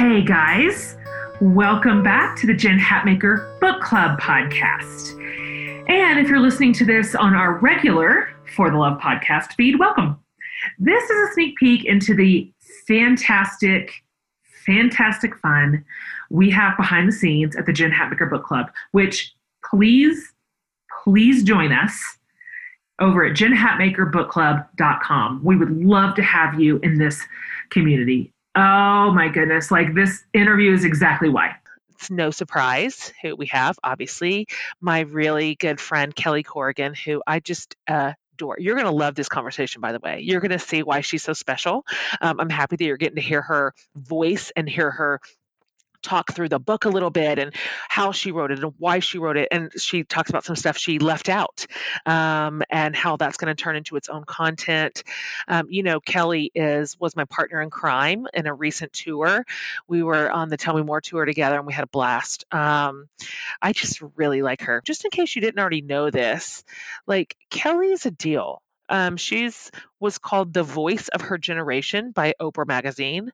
Hey guys, welcome back to the Jen Hatmaker Book Club podcast. And if you're listening to this on our regular For the Love podcast feed, welcome. This is a sneak peek into the fantastic, fantastic fun we have behind the scenes at the Jen Hatmaker Book Club, which please, please join us over at jenhatmakerbookclub.com. We would love to have you in this community. Oh my goodness, like this interview is exactly why. It's no surprise who we have, obviously, my really good friend Kelly Corrigan, who I just adore. You're going to love this conversation, by the way. You're going to see why she's so special. Um, I'm happy that you're getting to hear her voice and hear her talk through the book a little bit and how she wrote it and why she wrote it. And she talks about some stuff she left out um, and how that's going to turn into its own content. Um, you know, Kelly is was my partner in crime in a recent tour. We were on the Tell Me More tour together and we had a blast. Um, I just really like her. Just in case you didn't already know this, like Kelly is a deal. Um, she's was called the voice of her generation by Oprah Magazine,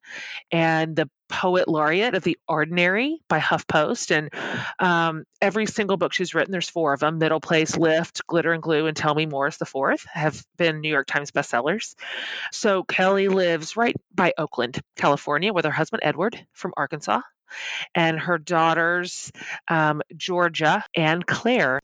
and the poet laureate of the ordinary by HuffPost. And um, every single book she's written, there's four of them: Middle Place, Lift, Glitter and Glue, and Tell Me More is the fourth. Have been New York Times bestsellers. So Kelly lives right by Oakland, California, with her husband Edward from Arkansas and her daughters, um, Georgia and Claire.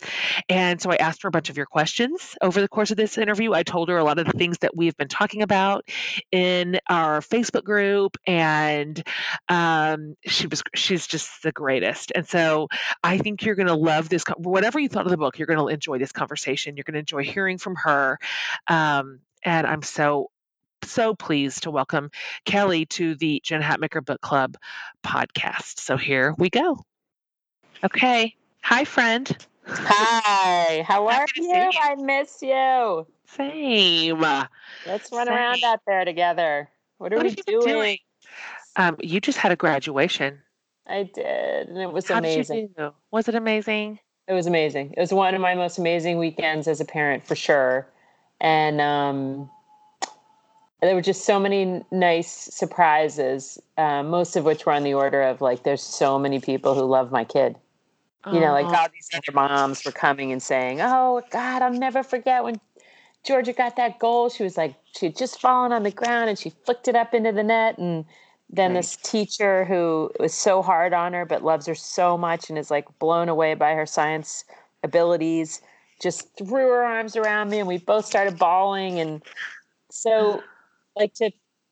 And so I asked her a bunch of your questions over the course of this interview. I told her a lot of the things that we've been talking about in our Facebook group, and um, she was she's just the greatest. And so I think you're going to love this. Whatever you thought of the book, you're going to enjoy this conversation. You're going to enjoy hearing from her. Um, and I'm so so pleased to welcome Kelly to the Jen Hatmaker Book Club podcast. So here we go. Okay. Hi, friend. Hi. How are you? you? I miss you. Same. Let's run Same. around out there together. What are what we doing? doing? Um, you just had a graduation. I did, and it was How amazing. Was it amazing? It was amazing. It was one of my most amazing weekends as a parent, for sure. And um, there were just so many nice surprises, um, most of which were on the order of like, there's so many people who love my kid. You know, like all these other moms were coming and saying, "Oh God, I'll never forget when Georgia got that goal. She was like, she had just fallen on the ground and she flicked it up into the net. And then this teacher who was so hard on her but loves her so much and is like blown away by her science abilities just threw her arms around me and we both started bawling. And so like to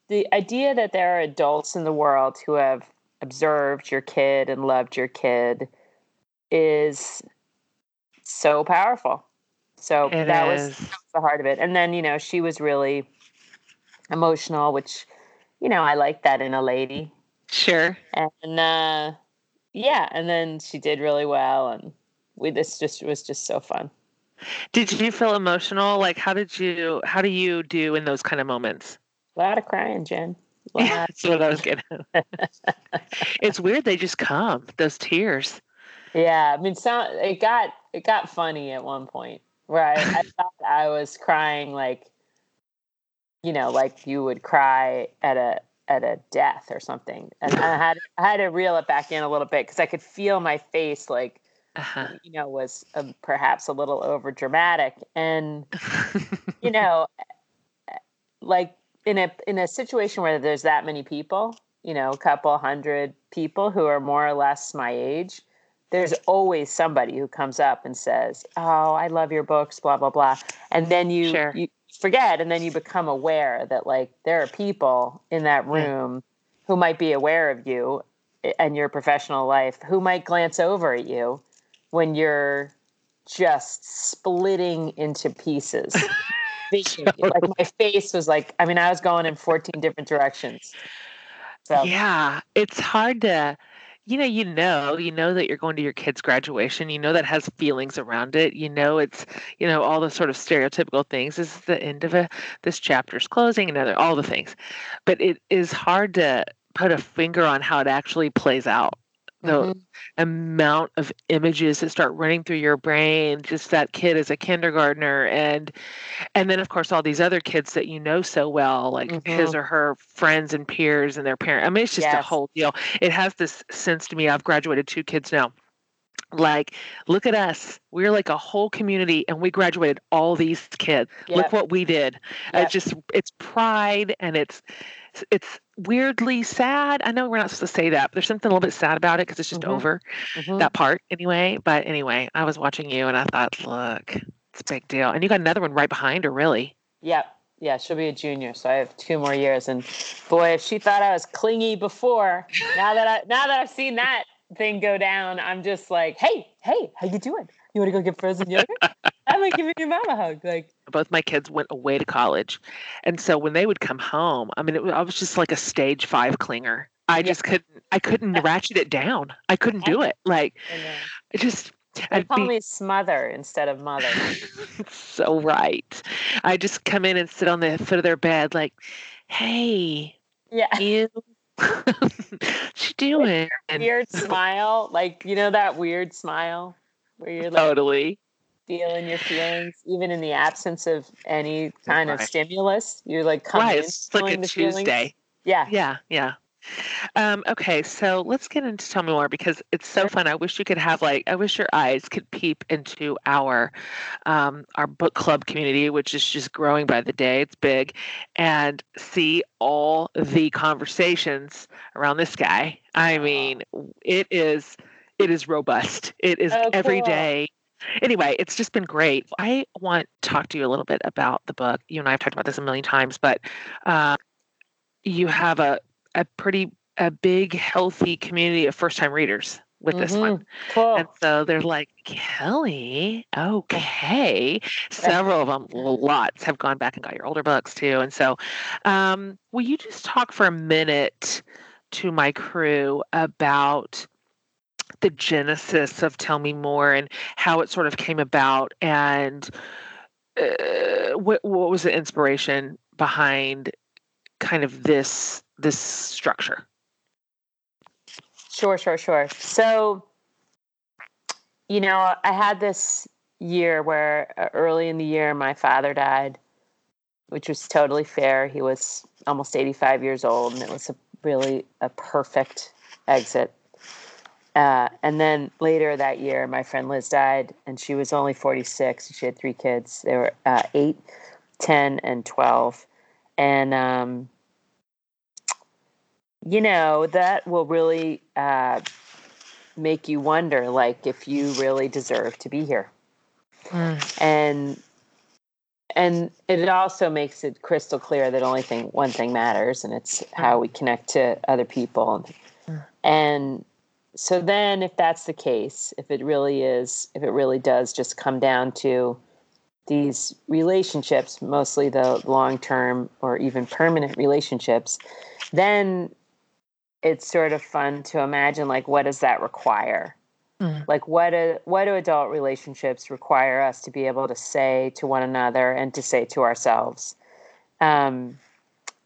the idea that there are adults in the world who have observed your kid and loved your kid is so powerful. So it that was, that was the heart of it. And then, you know, she was really emotional, which, you know, I like that in a lady. Sure. And uh yeah, and then she did really well and we this just was just so fun. Did you feel emotional? Like how did you how do you do in those kind of moments? A lot of crying, Jen. Yeah, that's what I was getting. it's weird they just come those tears. Yeah, I mean, so it got it got funny at one point where I, I thought I was crying like, you know, like you would cry at a at a death or something, and I had I had to reel it back in a little bit because I could feel my face like, uh-huh. you know, was um, perhaps a little over dramatic, and you know, like in a in a situation where there's that many people, you know, a couple hundred people who are more or less my age, there's always somebody who comes up and says, "Oh, I love your books," blah blah blah, and then you sure. you forget, and then you become aware that like there are people in that room yeah. who might be aware of you eh, and your professional life, who might glance over at you when you're just splitting into pieces. like my face was like, I mean, I was going in 14 different directions. So yeah, it's hard to, you know, you know, you know that you're going to your kid's graduation. You know that has feelings around it. You know it's, you know, all the sort of stereotypical things. This is the end of a this chapter's closing and other all the things, but it is hard to put a finger on how it actually plays out the mm-hmm. amount of images that start running through your brain just that kid as a kindergartner and and then of course all these other kids that you know so well like mm-hmm. his or her friends and peers and their parents i mean it's just yes. a whole deal it has this sense to me i've graduated two kids now like look at us we're like a whole community and we graduated all these kids yep. look what we did yep. it's just it's pride and it's it's weirdly sad. I know we're not supposed to say that, but there's something a little bit sad about it because it's just mm-hmm. over mm-hmm. that part anyway. But anyway, I was watching you and I thought, look, it's a big deal. And you got another one right behind her, really. Yep. Yeah, she'll be a junior, so I have two more years. And boy, if she thought I was clingy before, now that I now that I've seen that thing go down, I'm just like, hey, hey, how you doing? You want to go get frozen yogurt? I'm like giving your mom a hug. Like both my kids went away to college, and so when they would come home, I mean, it, I was just like a stage five clinger. I yeah. just couldn't. I couldn't ratchet it down. I couldn't do it. Like, I just. They I'd call be, me smother instead of mother. so right. I just come in and sit on the foot of their bed, like, "Hey, yeah, you what you doing?" Weird smile, like you know that weird smile where you're like totally feeling your feelings, even in the absence of any kind right. of stimulus. You're like coming right. It's like a Tuesday. Feelings. Yeah. Yeah. Yeah. Um, okay, so let's get into tell me more because it's so fun. I wish you could have like I wish your eyes could peep into our um, our book club community, which is just growing by the day. It's big, and see all the conversations around this guy. I mean, it is it is robust. It is oh, every day. Anyway, it's just been great. I want to talk to you a little bit about the book. You and I have talked about this a million times, but uh, you have a a pretty a big healthy community of first time readers with mm-hmm. this one. Mm-hmm. Cool. And so they're like, Kelly, okay. Several of them, lots, have gone back and got your older books too. And so, um, will you just talk for a minute to my crew about the genesis of Tell Me More and how it sort of came about and uh, what, what was the inspiration behind kind of this this structure? Sure, sure, sure. So, you know, I had this year where uh, early in the year my father died, which was totally fair. He was almost 85 years old, and it was a really a perfect exit uh, and then later that year, my friend Liz died, and she was only 46. She had three kids. They were uh, 8, 10, and 12. And, um, you know, that will really uh, make you wonder, like, if you really deserve to be here. Mm. And and it also makes it crystal clear that only thing one thing matters and it's how we connect to other people mm. and so then if that's the case if it really is if it really does just come down to these relationships mostly the long term or even permanent relationships then it's sort of fun to imagine like what does that require mm. like what do, what do adult relationships require us to be able to say to one another and to say to ourselves um,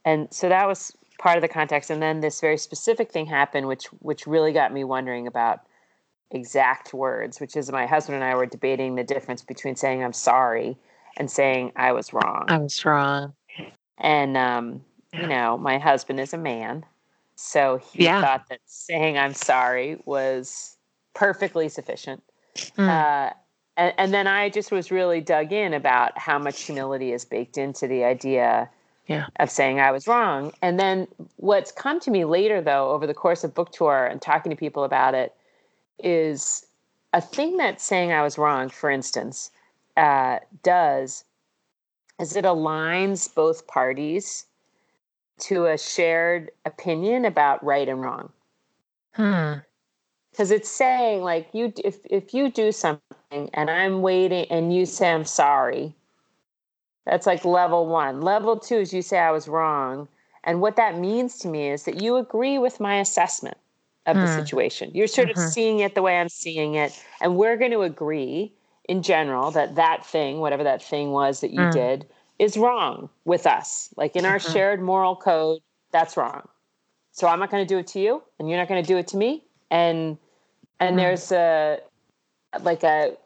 and so that was part of the context and then this very specific thing happened which which really got me wondering about exact words which is my husband and I were debating the difference between saying I'm sorry and saying I was wrong. I was wrong. And um, yeah. you know, my husband is a man. So he yeah. thought that saying I'm sorry was perfectly sufficient. Mm. Uh, and, and then I just was really dug in about how much humility is baked into the idea yeah. of saying I was wrong. And then what's come to me later, though, over the course of book tour and talking to people about it, is a thing that saying I was wrong, for instance, uh, does is it aligns both parties to a shared opinion about right and wrong. Hmm. Because it's saying like you if if you do something and I'm waiting and you say I'm sorry, that's like level one. Level two is you say I was wrong. And what that means to me is that you agree with my assessment of the hmm. situation. You're sort mm-hmm. of seeing it the way I'm seeing it. And we're going to agree in general that that thing, whatever that thing was that you mm. did, is wrong with us. Like in our mm-hmm. shared moral code, that's wrong. So I'm not going to do it to you, and you're not going to do it to me. And and Mm. there's a like a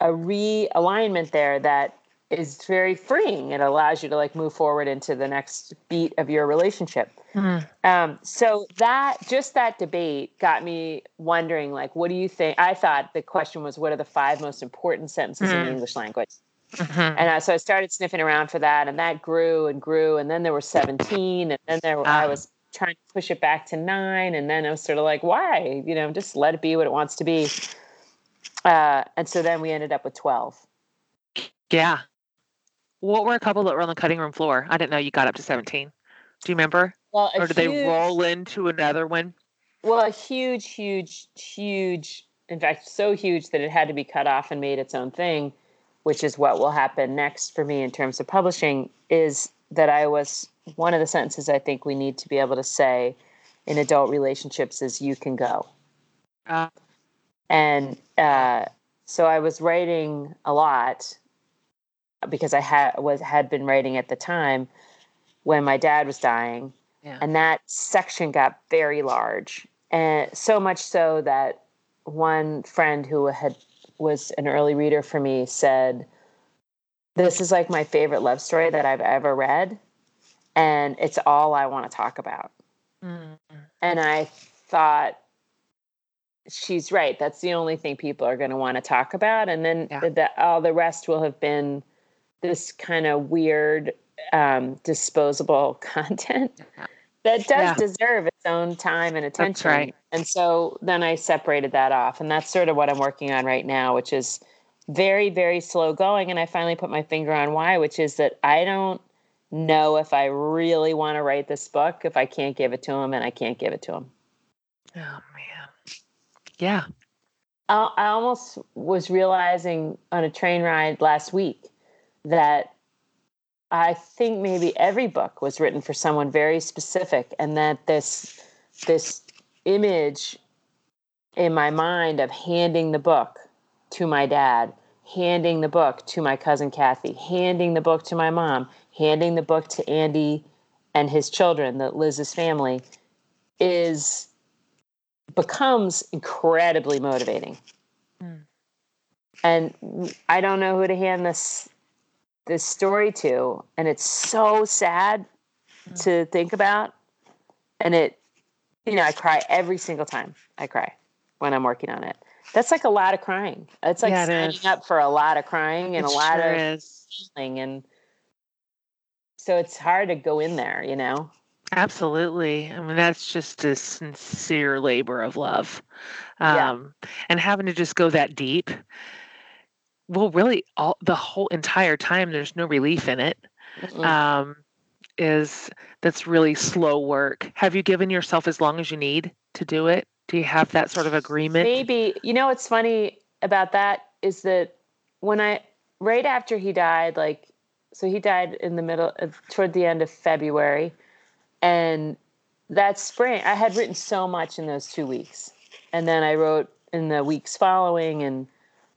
a realignment there that is very freeing. It allows you to like move forward into the next beat of your relationship. Mm. Um, so that just that debate got me wondering, like, what do you think? I thought the question was, what are the five most important sentences in Mm. the English language? Mhm. And I, so I started sniffing around for that, and that grew and grew, and then there were seventeen, and then there were, I Ah. was trying to push it back to nine, and then I was sort of like, why? You know, just let it be what it wants to be. Uh, and so then we ended up with twelve. Yeah. What were a couple that were on the cutting room floor? I didn't know you got up to 17. Do you remember? Well, Or did they roll into another one? Well, a huge, huge, huge, in fact, so huge that it had to be cut off and made its own thing, which is what will happen next for me in terms of publishing, is that I was one of the sentences I think we need to be able to say in adult relationships is you can go. Uh, And uh, so I was writing a lot because I had was had been writing at the time when my dad was dying yeah. and that section got very large and so much so that one friend who had was an early reader for me said this is like my favorite love story that i've ever read and it's all i want to talk about Mm. and i thought she's right that's the only thing people are going to want to talk about and then Yeah. the, all the rest will have been this kind of weird um, disposable content that does Yeah. deserve its own time and attention. right. And so then I separated that off. And that's sort of what I'm working on right now, which is very, very slow going. And I finally put my finger on why, which is that I don't know if I really want to write this book if I can't give it to him and I can't give it to him. Oh, man. Yeah. I, I almost was realizing on a train ride last week that I think maybe every book was written for someone very specific, and that this this image in my mind of handing the book to my dad, handing the book to my cousin Kathy, handing the book to my mom, handing the book to Andy and his children, the Liz's family, is becomes incredibly motivating. Mm. And I don't know who to hand this this story to, and it's so sad Mm. to think about. And it, you know, I cry every single time I cry when I'm working on it. That's like a lot of crying. It's like Yeah, it signing is. up for a lot of crying and It a lot sure of is. feeling, and so it's hard to go in there, you know. Absolutely. I mean, that's just a sincere labor of love. Yeah. Um, and having to just go that deep. Well, really, all the whole entire time, there's no relief in it. Um, is that's really slow work. Have you given yourself as long as you need to do it? Do you have that sort of agreement? Maybe you know what's funny about that is that when I right after he died, like so he died in the middle of, toward the end of February, and that spring I had written so much in those two weeks, and then I wrote in the weeks following, and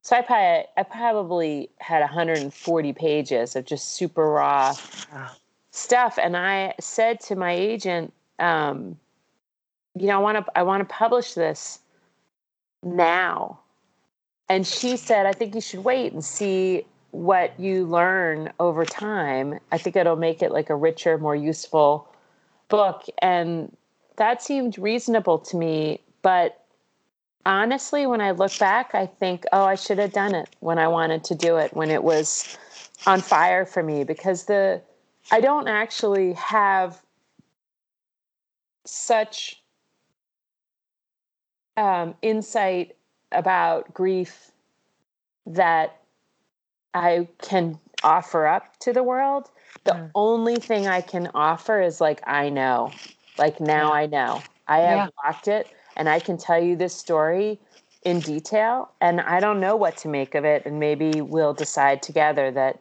so I probably I probably had 140 pages of just super raw stuff, and I said to my agent. Um, you know, I want to I want to publish this now. And she said, I think you should wait and see what you learn over time. I think it'll make it like a richer, more useful book. And that seemed reasonable to me. But honestly, when I look back, I think, oh, I should have done it when I wanted to do it, when it was on fire for me, because the I don't actually have such um, insight about grief that I can offer up to the world. The Mm. only thing I can offer is like, I know, like now Yeah. I know. I have Yeah. it and I can tell you this story in detail and I don't know what to make of it. And maybe we'll decide together that,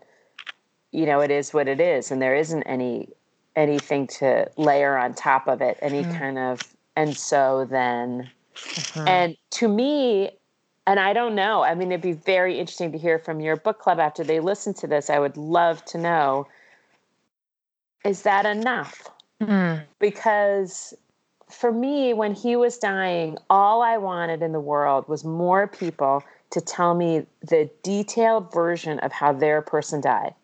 you know, it is what it is and there isn't any anything to layer on top of it, any Mm. kind of and so then Mhm. and to me, and I don't know, I mean, it'd be very interesting to hear from your book club after they listen to this. I would love to know is that enough? Mm. Because for me, when he was dying, all I wanted in the world was more people to tell me the detailed version of how their person died.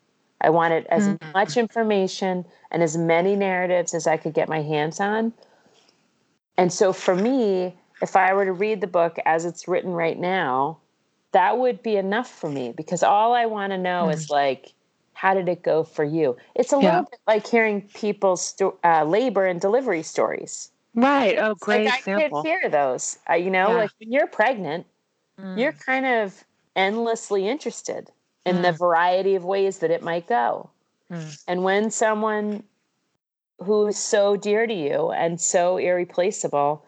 I wanted as mm-hmm. much information and as many narratives as I could get my hands on. And so for me, if I were to read the book as it's written right now, that would be enough for me because all I want to know mm-hmm. is like, how did it go for you? It's a yeah. little bit like hearing people's sto- uh, labor and delivery stories. Right. Oh, great like example. I could hear those. You know, yeah. like when you're pregnant, mm. you're kind of endlessly interested in mm. the variety of ways that it might go. Mm. And when someone who's so dear to you and so irreplaceable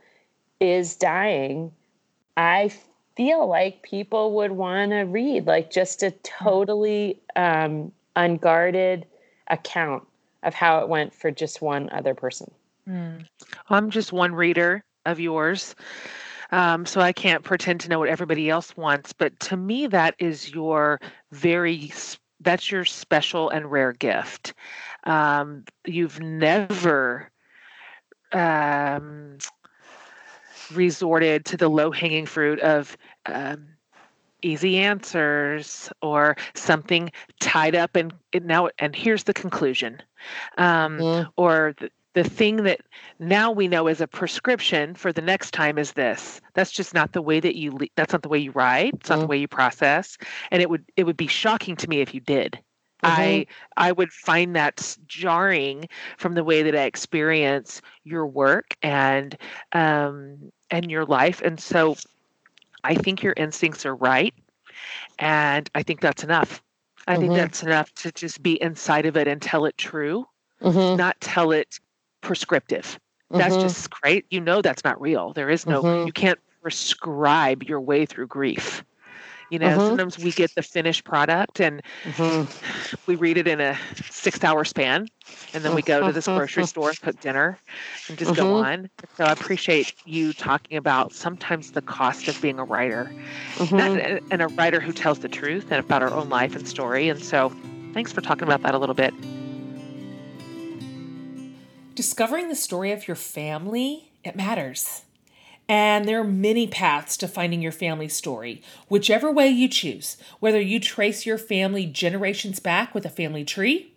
is dying, I feel like people would want to read like just a mm. totally um, unguarded account of how it went for just one other person. Mm. I'm just one reader of yours. Um, so I can't pretend to know what everybody else wants. But to me, that is your very, that's your special and rare gift. Um, you've never um, resorted to the low hanging fruit of, um, easy answers or something tied up and now and here's the conclusion um, mm. or the, the thing that now we know as a prescription for the next time is this that's just not the way that you that's not the way you write it's not mm. the way you process and it would it would be shocking to me if you did Mm-hmm. I I would find that jarring from the way that I experience your work and um, and your life, and so I think your instincts are right. And I think that's enough. I mm-hmm. think that's enough to just be inside of it and tell it true, mm-hmm. not tell it prescriptive. That's mm-hmm. just great. You know that's not real. There is no, mm-hmm. you can't prescribe your way through grief. You know, mm-hmm. sometimes we get the finished product and mm-hmm. we read it in a six hour span. And then we go to this grocery store, cook dinner, and just go mm-hmm. on. So I appreciate you talking about sometimes the cost of being a writer mm-hmm. and a writer who tells the truth and about our own life and story. And so thanks for talking about that a little bit. Discovering the story of your family, it matters. And there are many paths to finding your family story, whichever way you choose, whether you trace your family generations back with a family tree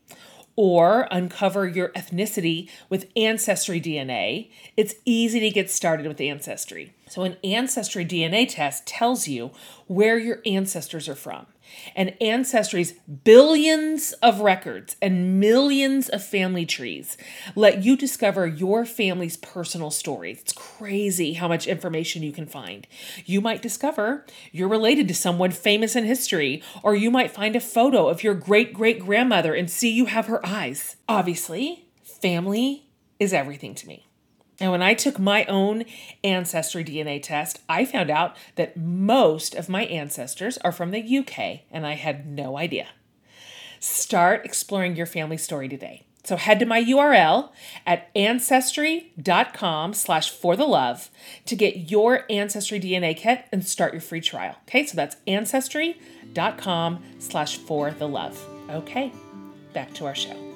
or uncover your ethnicity with Ancestry DNA, it's easy to get started with Ancestry. So, an Ancestry DNA test tells you where your ancestors are from and Ancestry's billions of records and millions of family trees let you discover your family's personal stories. It's crazy how much information you can find. You might discover you're related to someone famous in history, or you might find a photo of your great great grandmother and see you have her eyes. Obviously, family is everything to me. And when I took my own ancestry DNA test, I found out that most of my ancestors are from the UK, and I had no idea. Start exploring your family story today. So head to my URL at ancestry.com slash for the love to get your ancestry DNA kit and start your free trial. Okay, so that's ancestry.com slash for the love. Okay, back to our show.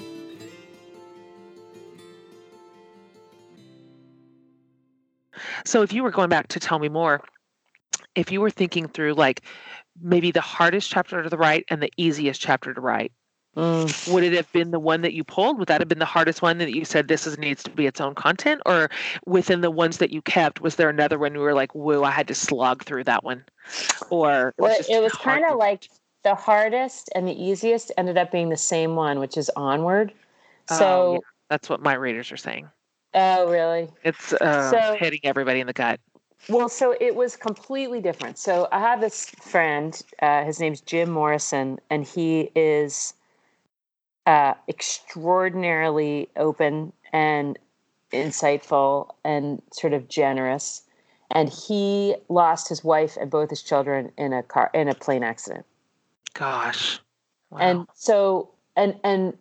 So if you were going back to tell me more, if you were thinking through like maybe the hardest chapter to write and the easiest chapter to write, mm. would it have been the one that you pulled? Would that have been the hardest one that you said this is, needs to be its own content? Or within the ones that you kept, was there another one you were like, whoa, I had to slog through that one? Or well, it was kind of like the hardest and the easiest ended up being the same one, which is Onward. Oh, so oh, yeah. that's what my readers are saying. Oh, really? It's uh, so, hitting everybody in the gut. Well, so it was completely different. So I have this friend. Uh, his name's Jim Morrison, and he is uh, extraordinarily open and insightful and sort of generous. And he lost his wife and both his children in a car in a plane accident. Gosh. Wow. And so and and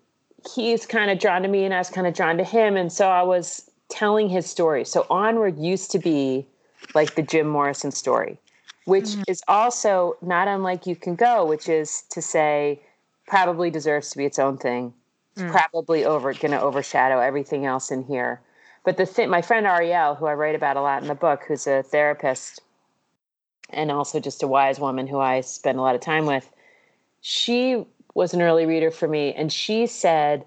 he's kind of drawn to me and I was kind of drawn to him. And so I was telling his story. So Onward used to be like the Jim Morrison story, which mm-hmm. is also not unlike You Can Go, which is to say, probably deserves to be its own thing. It's mm. probably over going to overshadow everything else in here. but the thing, my friend Ariel, who I write about a lot in the book, who's a therapist and also just a wise woman who I spend a lot of time with, she was an early reader for me. And she said,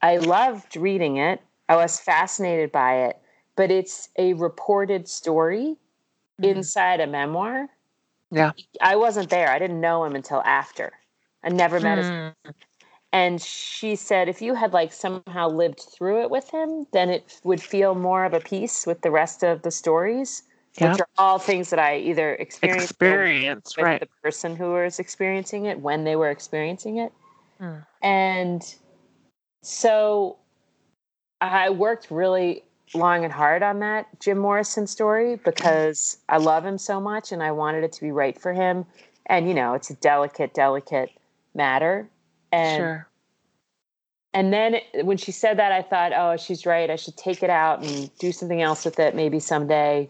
I loved reading it. I was fascinated by it, but it's a reported story mm-hmm. inside a memoir. Yeah. I wasn't there. I didn't know him until after. I never met mm. his and she said if you had like somehow lived through it with him then it would feel more of a piece with the rest of the stories yep. which are all things that i either experienced experience with right. the person who was experiencing it when they were experiencing it mm. and so i worked really long and hard on that jim morrison story because i love him so much and i wanted it to be right for him and you know it's a delicate delicate matter and sure. and then when she said that, I thought, oh, she's right. I should take it out and do something else with it, maybe someday,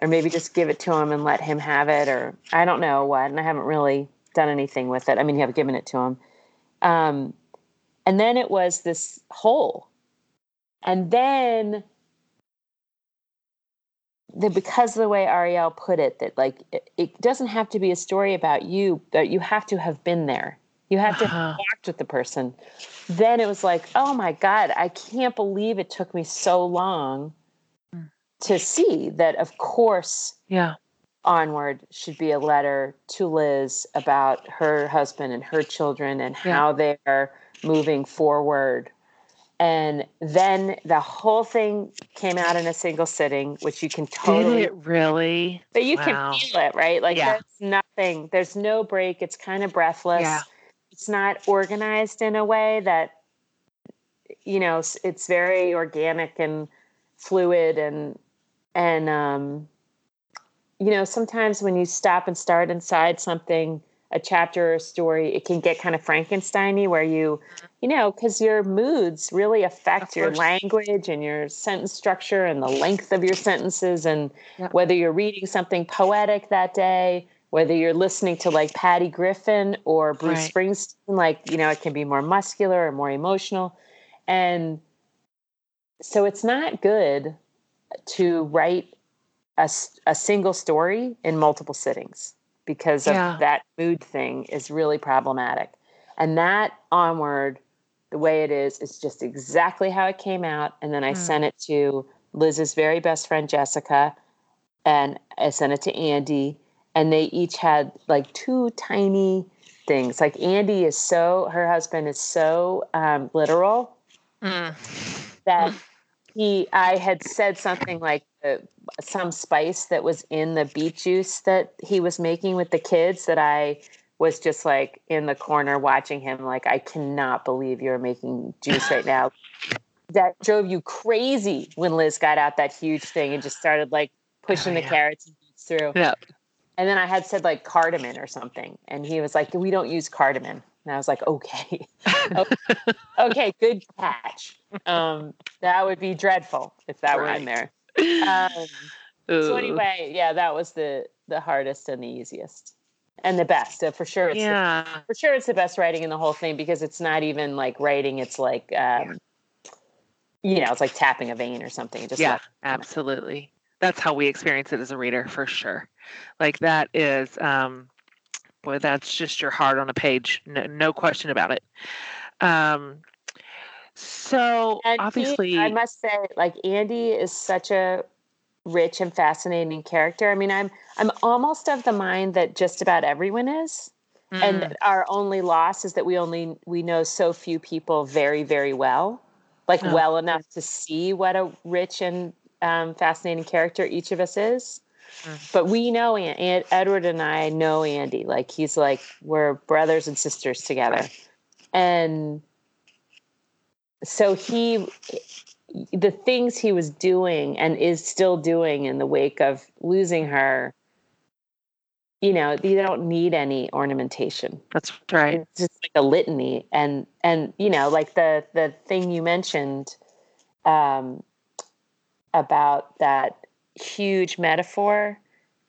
or maybe just give it to him and let him have it, or I don't know what. And I haven't really done anything with it. I mean, you have given it to him. Um, and then it was this hole, and then the, because of the way Ariel put it, that like it, it, doesn't have to be a story about you, but you have to have been there. You have to uh-huh. interact with the person. Then it was like, oh my God, I can't believe it took me so long. To see that, of course, yeah, Onward should be a letter to Liz about her husband and her children and yeah. how they're moving forward. And then the whole thing came out in a single sitting, which you can totally. Did it really? But you wow. can feel it, right? Like yeah. there's nothing, there's no break. It's kind of breathless. Yeah it's not organized in a way that you know it's very organic and fluid and and um you know sometimes when you stop and start inside something a chapter or a story it can get kind of frankensteiny where you you know because your moods really affect your language and your sentence structure and the length of your sentences and yep. whether you're reading something poetic that day whether you're listening to like Patty Griffin or Bruce right. Springsteen, like, you know, it can be more muscular or more emotional. And so it's not good to write a, a single story in multiple sittings because of yeah. that mood thing is really problematic. And that onward, the way it is, is just exactly how it came out. And then I mm. sent it to Liz's very best friend, Jessica, and I sent it to Andy and they each had like two tiny things. Like Andy is so, her husband is so um, literal mm. that he, I had said something like uh, some spice that was in the beet juice that he was making with the kids that I was just like in the corner watching him, like, I cannot believe you're making juice right now. that drove you crazy when Liz got out that huge thing and just started like pushing oh, yeah. the carrots and beets through. Yeah. And then I had said like cardamom or something. And he was like, we don't use cardamom. And I was like, okay. okay. okay, good catch. Um, that would be dreadful if that right. were in there. Um, so anyway, yeah, that was the the hardest and the easiest and the best. Uh, for sure, it's yeah. The, for sure, it's the best writing in the whole thing because it's not even like writing. It's like, um, you know, it's like tapping a vein or something. It just yeah, absolutely. That's how we experience it as a reader, for sure. Like that is, um, boy, that's just your heart on a page. No, no question about it. Um, so and obviously, he, I must say, like Andy is such a rich and fascinating character. I mean, I'm I'm almost of the mind that just about everyone is. Mm. And our only loss is that we only we know so few people very very well, like oh. well enough to see what a rich and um, fascinating character each of us is. But we know Aunt, Edward and I know Andy. Like he's like we're brothers and sisters together, and so he, the things he was doing and is still doing in the wake of losing her. You know, you don't need any ornamentation. That's right. It's just like a litany, and and you know, like the the thing you mentioned um, about that huge metaphor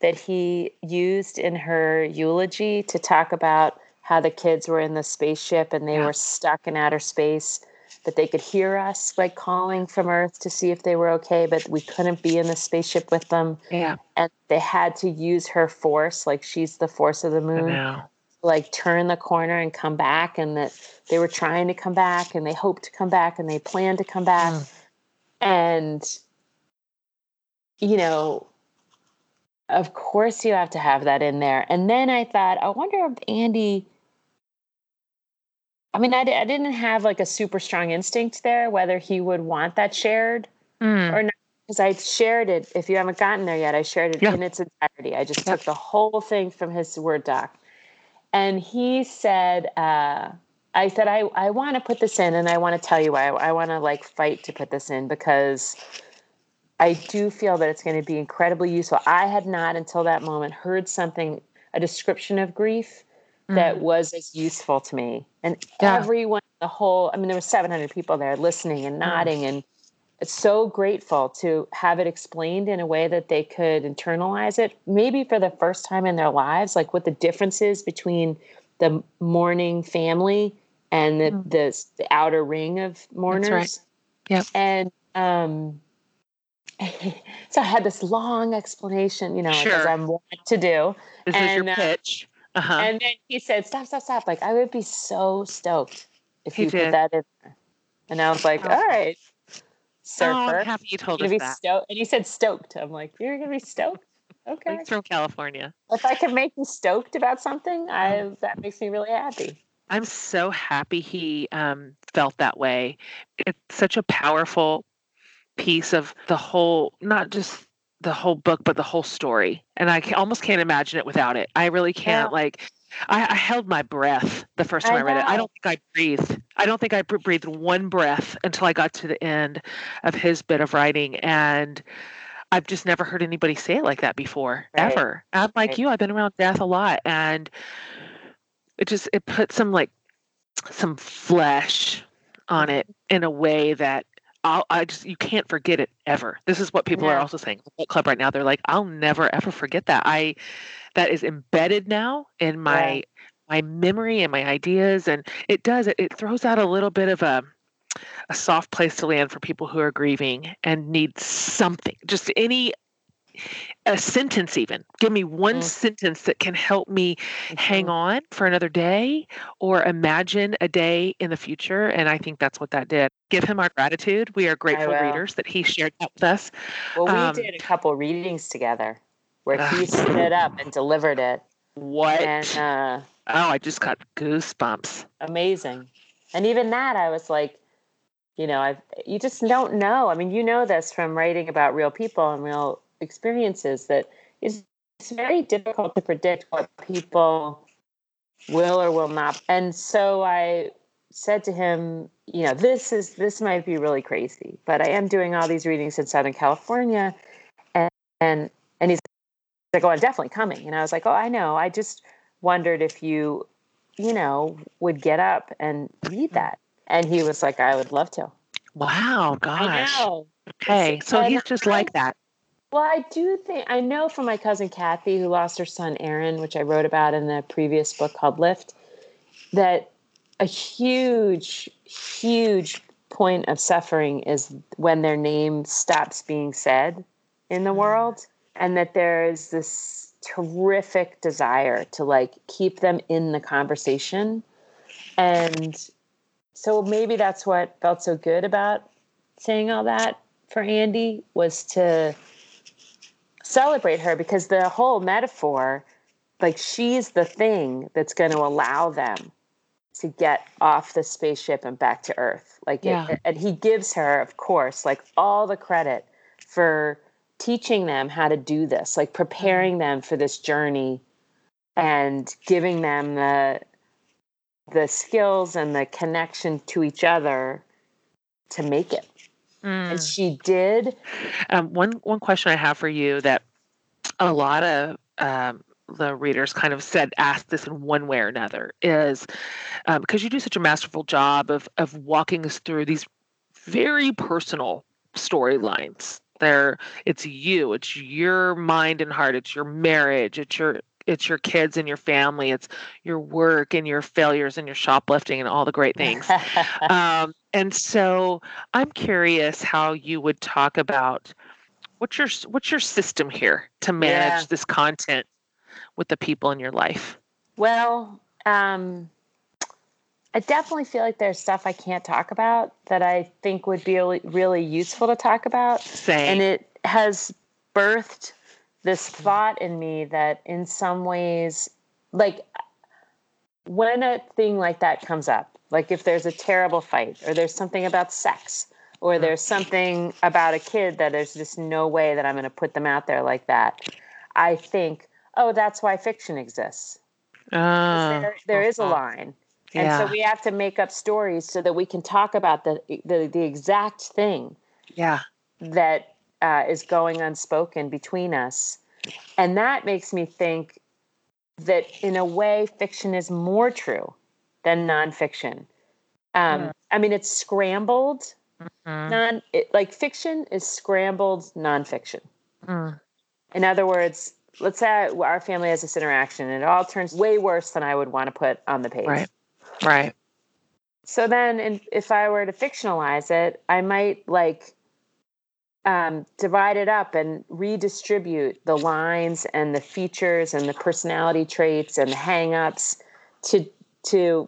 that he used in her eulogy to talk about how the kids were in the spaceship and they yeah. were stuck in outer space but they could hear us like calling from Earth to see if they were okay, but we couldn't be in the spaceship with them. Yeah. And they had to use her force, like she's the force of the moon, like turn the corner and come back. And that they were trying to come back and they hoped to come back and they planned to come back. Mm. And, you know, of course you have to have that in there. And then I thought, I wonder if Andy. I mean, I, I didn't have like a super strong instinct there whether he would want that shared Mm. or not because I shared it. If you haven't gotten there yet, I shared it Yeah. in its entirety. I just Yep. took the whole thing from his Word doc. And he said, uh, I said, I, I want to put this in and I want to tell you why. I, I want to like fight to put this in because I do feel that it's going to be incredibly useful. I had not until that moment heard something, a description of grief that was as useful to me. And Yeah. everyone, the whole, I mean, there were 700 people there listening and nodding and it's so grateful to have it explained in a way that they could internalize it, maybe for the first time in their lives, like what the difference is between the mourning family and the, Mm. the, the outer ring of mourners. Yep. And um, so I had this long explanation, you know, like, as I'm wont to do. This is your and, uh, pitch. Uh-huh. And then he said, "Stop, stop, stop!" Like I would be so stoked if He you put did. that in there. And I was like, Oh. "All right, oh, surfer, I'm happy you told us that. stoked." And he said, "Stoked." I'm like, "You're gonna be stoked." Okay. He's from California. If I can make you stoked about something, Oh. I that makes me really happy. I'm so happy he um, felt that way. It's such a powerful piece of the whole, not just the whole book, but the whole story. And I ca- almost can't imagine it without it. I really can't. Yeah. Like, I, I held my breath the first time I I, read it. I don't think I breathed. I don't think I br- breathed one breath until I got to the end of his bit of writing. And I've just never heard anybody say it like that before, Right. ever. I'm like Right. you. I've been around death a lot, and it just it put some like some flesh on mm-hmm. it in a way that I'll, I just you can't forget it ever. This is what people are also saying. Club right now, they're like, I'll never ever forget that. I that is embedded now in my my memory and my ideas, and it does it. It throws out a little bit of a a soft place to land for people who are grieving and need something, just any a sentence even. Give me one Mm. sentence that can help me hang Mhm. on for another day or imagine a day in the future. And I think that's what that did. Give him our gratitude. We are grateful readers that he shared that with us. Well, we Um, did a couple readings together where he Ugh. stood up and delivered it, What? and uh, oh, I just got goosebumps. amazing. And even that, I was like, you know, I you just don't know. I mean, you know this from writing about real people and real experiences that it's, it's very difficult to predict what people will or will not. And so I said to him, you know, this is this might be really crazy, but I am doing all these readings in Southern California, and and and he's like, oh, I'm definitely coming. And I was like, oh, I know. I just wondered if you, you know, would get up and read that. And he was like, I would love to. Wow, gosh. I know. Okay, so he's just like that. Well, I do think I know from my cousin Kathy, who lost her son Aaron, which I wrote about in the previous book called Lift, that a huge, huge point of suffering is when their name stops being said in the mm-hmm. world, and that there is this terrific desire to like keep them in the conversation. And so maybe that's what felt so good about saying all that for Andy was to celebrate her because the whole metaphor, like she's the thing that's going to allow them to get off the spaceship and back to Earth. Like, it- and he gives her, of course, like all the credit for teaching them how to do this, like mm-hmm. preparing them for this journey and giving them the the skills and the connection to each other to make it. Mm. And she did. Um, one one question I have for you that a lot of um, the readers kind of said ask this in one way or another is um, because you do such a masterful job of of walking us through these very personal storylines. There, it's you, it's your mind and heart, it's your marriage, it's your it's your kids and your family, it's your work and your failures and your shoplifting and all the great things. um, and so I'm curious how you would talk about what's your what's your system here to manage Yeah. this content with the people in your life. Well, um, I definitely feel like there's stuff I can't talk about that I think would be really, really useful to talk about. Same. And it has birthed this thought in me that in some ways, like when a thing like that comes up, like if there's a terrible fight or there's something about sex or Mm. there's something about a kid that there's just no way that I'm going to put them out there like that, I think, oh, that's why fiction exists Oh, there, there is a line. And yeah. so we have to make up stories so that we can talk about the the, the exact thing yeah. that uh, is going unspoken between us. And that makes me think that in a way, fiction is more true than nonfiction. Um, Mm. I mean, it's scrambled. Mm, Non, it, like fiction is scrambled nonfiction. mm, In other words, let's say I- our family has this interaction and it all turns way worse than I would want to put on the page. Right. Right. So then, in, if I were to fictionalize it, I might like um, divide it up and redistribute the lines and the features and the personality traits and the hangups to to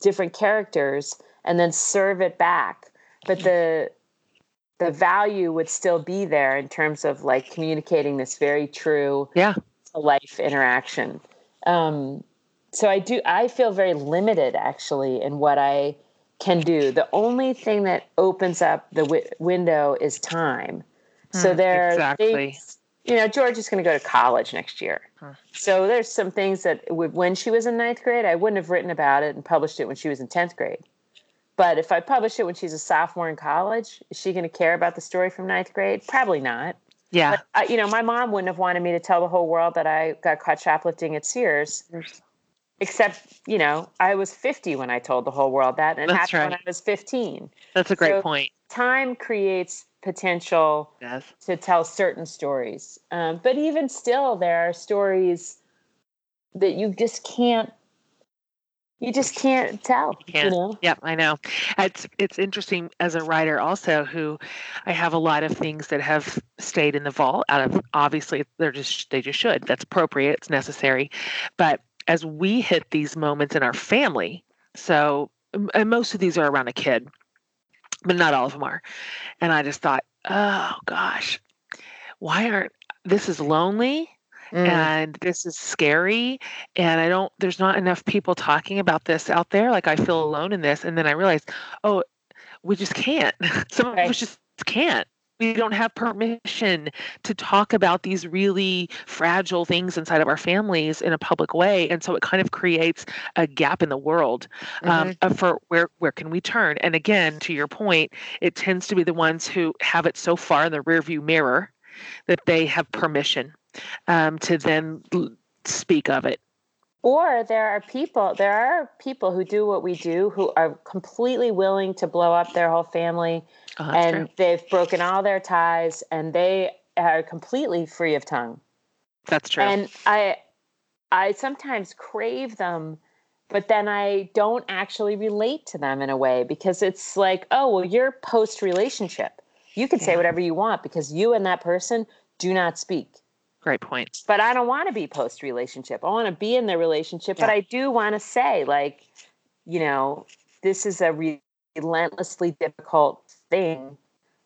different characters, and then serve it back. But the the value would still be there in terms of like communicating this very true Yeah. life interaction. Um, so I do. I feel very limited actually in what I can do. The only thing that opens up the wi- window is time. So Mm, there exactly. things. You know, George is going to go to college next year. Huh. So there's some things that w- when she was in ninth grade, I wouldn't have written about it and published it when she was in tenth grade. But if I publish it when she's a sophomore in college, is she going to care about the story from ninth grade? Probably not. Yeah. But, uh, you know, my mom wouldn't have wanted me to tell the whole world that I got caught shoplifting at Sears. Except, you know, I was 50 when I told the whole world that, and That's happened when. I was 15. That's a great So- point. Time creates potential Yes. to tell certain stories. Um, but even still, there are stories that you just can't, you just can't tell. Can't. You know? Yep, I know. It's it's interesting as a writer also who I have a lot of things that have stayed in the vault out of obviously they're just they just should. That's appropriate, it's necessary. But as we hit these moments in our family, so and most of these are around a kid, but not all of them are. And I just thought, oh gosh, why aren't this is lonely Mm. and this is scary and i don't there's not enough people talking about this out there like i feel alone in this and then i realized oh we just can't some of us just can't we don't have permission to talk about these really fragile things inside of our families in a public way and so it kind of creates a gap in the world um, uh, for where where can we turn? And again to your point it tends to be the ones who have it so far in the rearview mirror that they have permission um, to then speak of it Or there are people, there are people who do what we do who are completely willing to blow up their whole family oh, and true. they've broken all their ties and they are completely free of tongue. that's true And I I sometimes crave them, but then I don't actually relate to them in a way because it's like, oh, well, you're post relationship. You can say whatever you want because you and that person do not speak. Great point But I don't want to be post relationship. I want to be in the relationship, but I do want to say, like, you know, this is a re- relentlessly difficult thing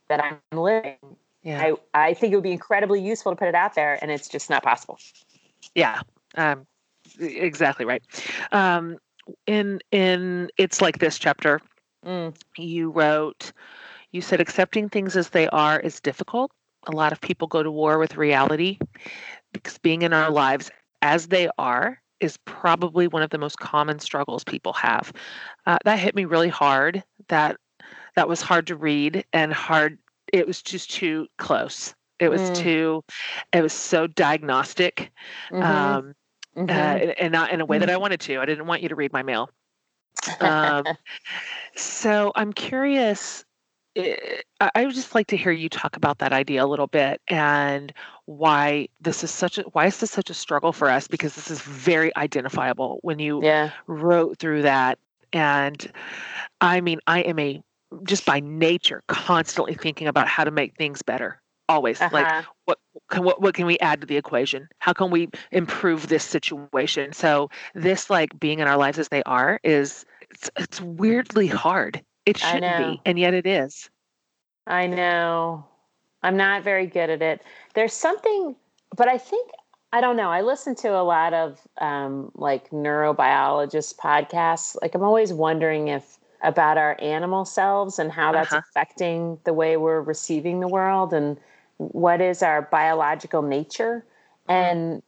that I'm living. yeah I, I think it would be incredibly useful to put it out there, and it's just not possible. yeah um, exactly right um, in in it's like this chapter Mm. you wrote you said accepting things as they are is difficult a lot of people go to war with reality because being in our lives as they are is probably one of the most common struggles people have uh, that hit me really hard that that was hard to read and hard it was just too close it was Mm. too it was so diagnostic Mhm. um, Mhm. uh, and and not in a way that I wanted to. I didn't want you to read my mail. Um, so I'm curious. It, I would just like to hear you talk about that idea a little bit and why this is such a why is this such a struggle for us? Because this is very identifiable when you Yeah. wrote through that. And I mean I am a just by nature constantly thinking about how to make things better always. Like Uh-huh. what can what, what can we add to the equation? How can we improve this situation? So this like being in our lives as they are is it's, it's weirdly hard it shouldn't be and yet it is I know. I'm not very good at it. There's something, but I think I don't know. I listen to a lot of um, like neurobiologist podcasts. Like I'm always wondering if about our animal selves and how that's Uh-huh. affecting the way we're receiving the world and what is our biological nature and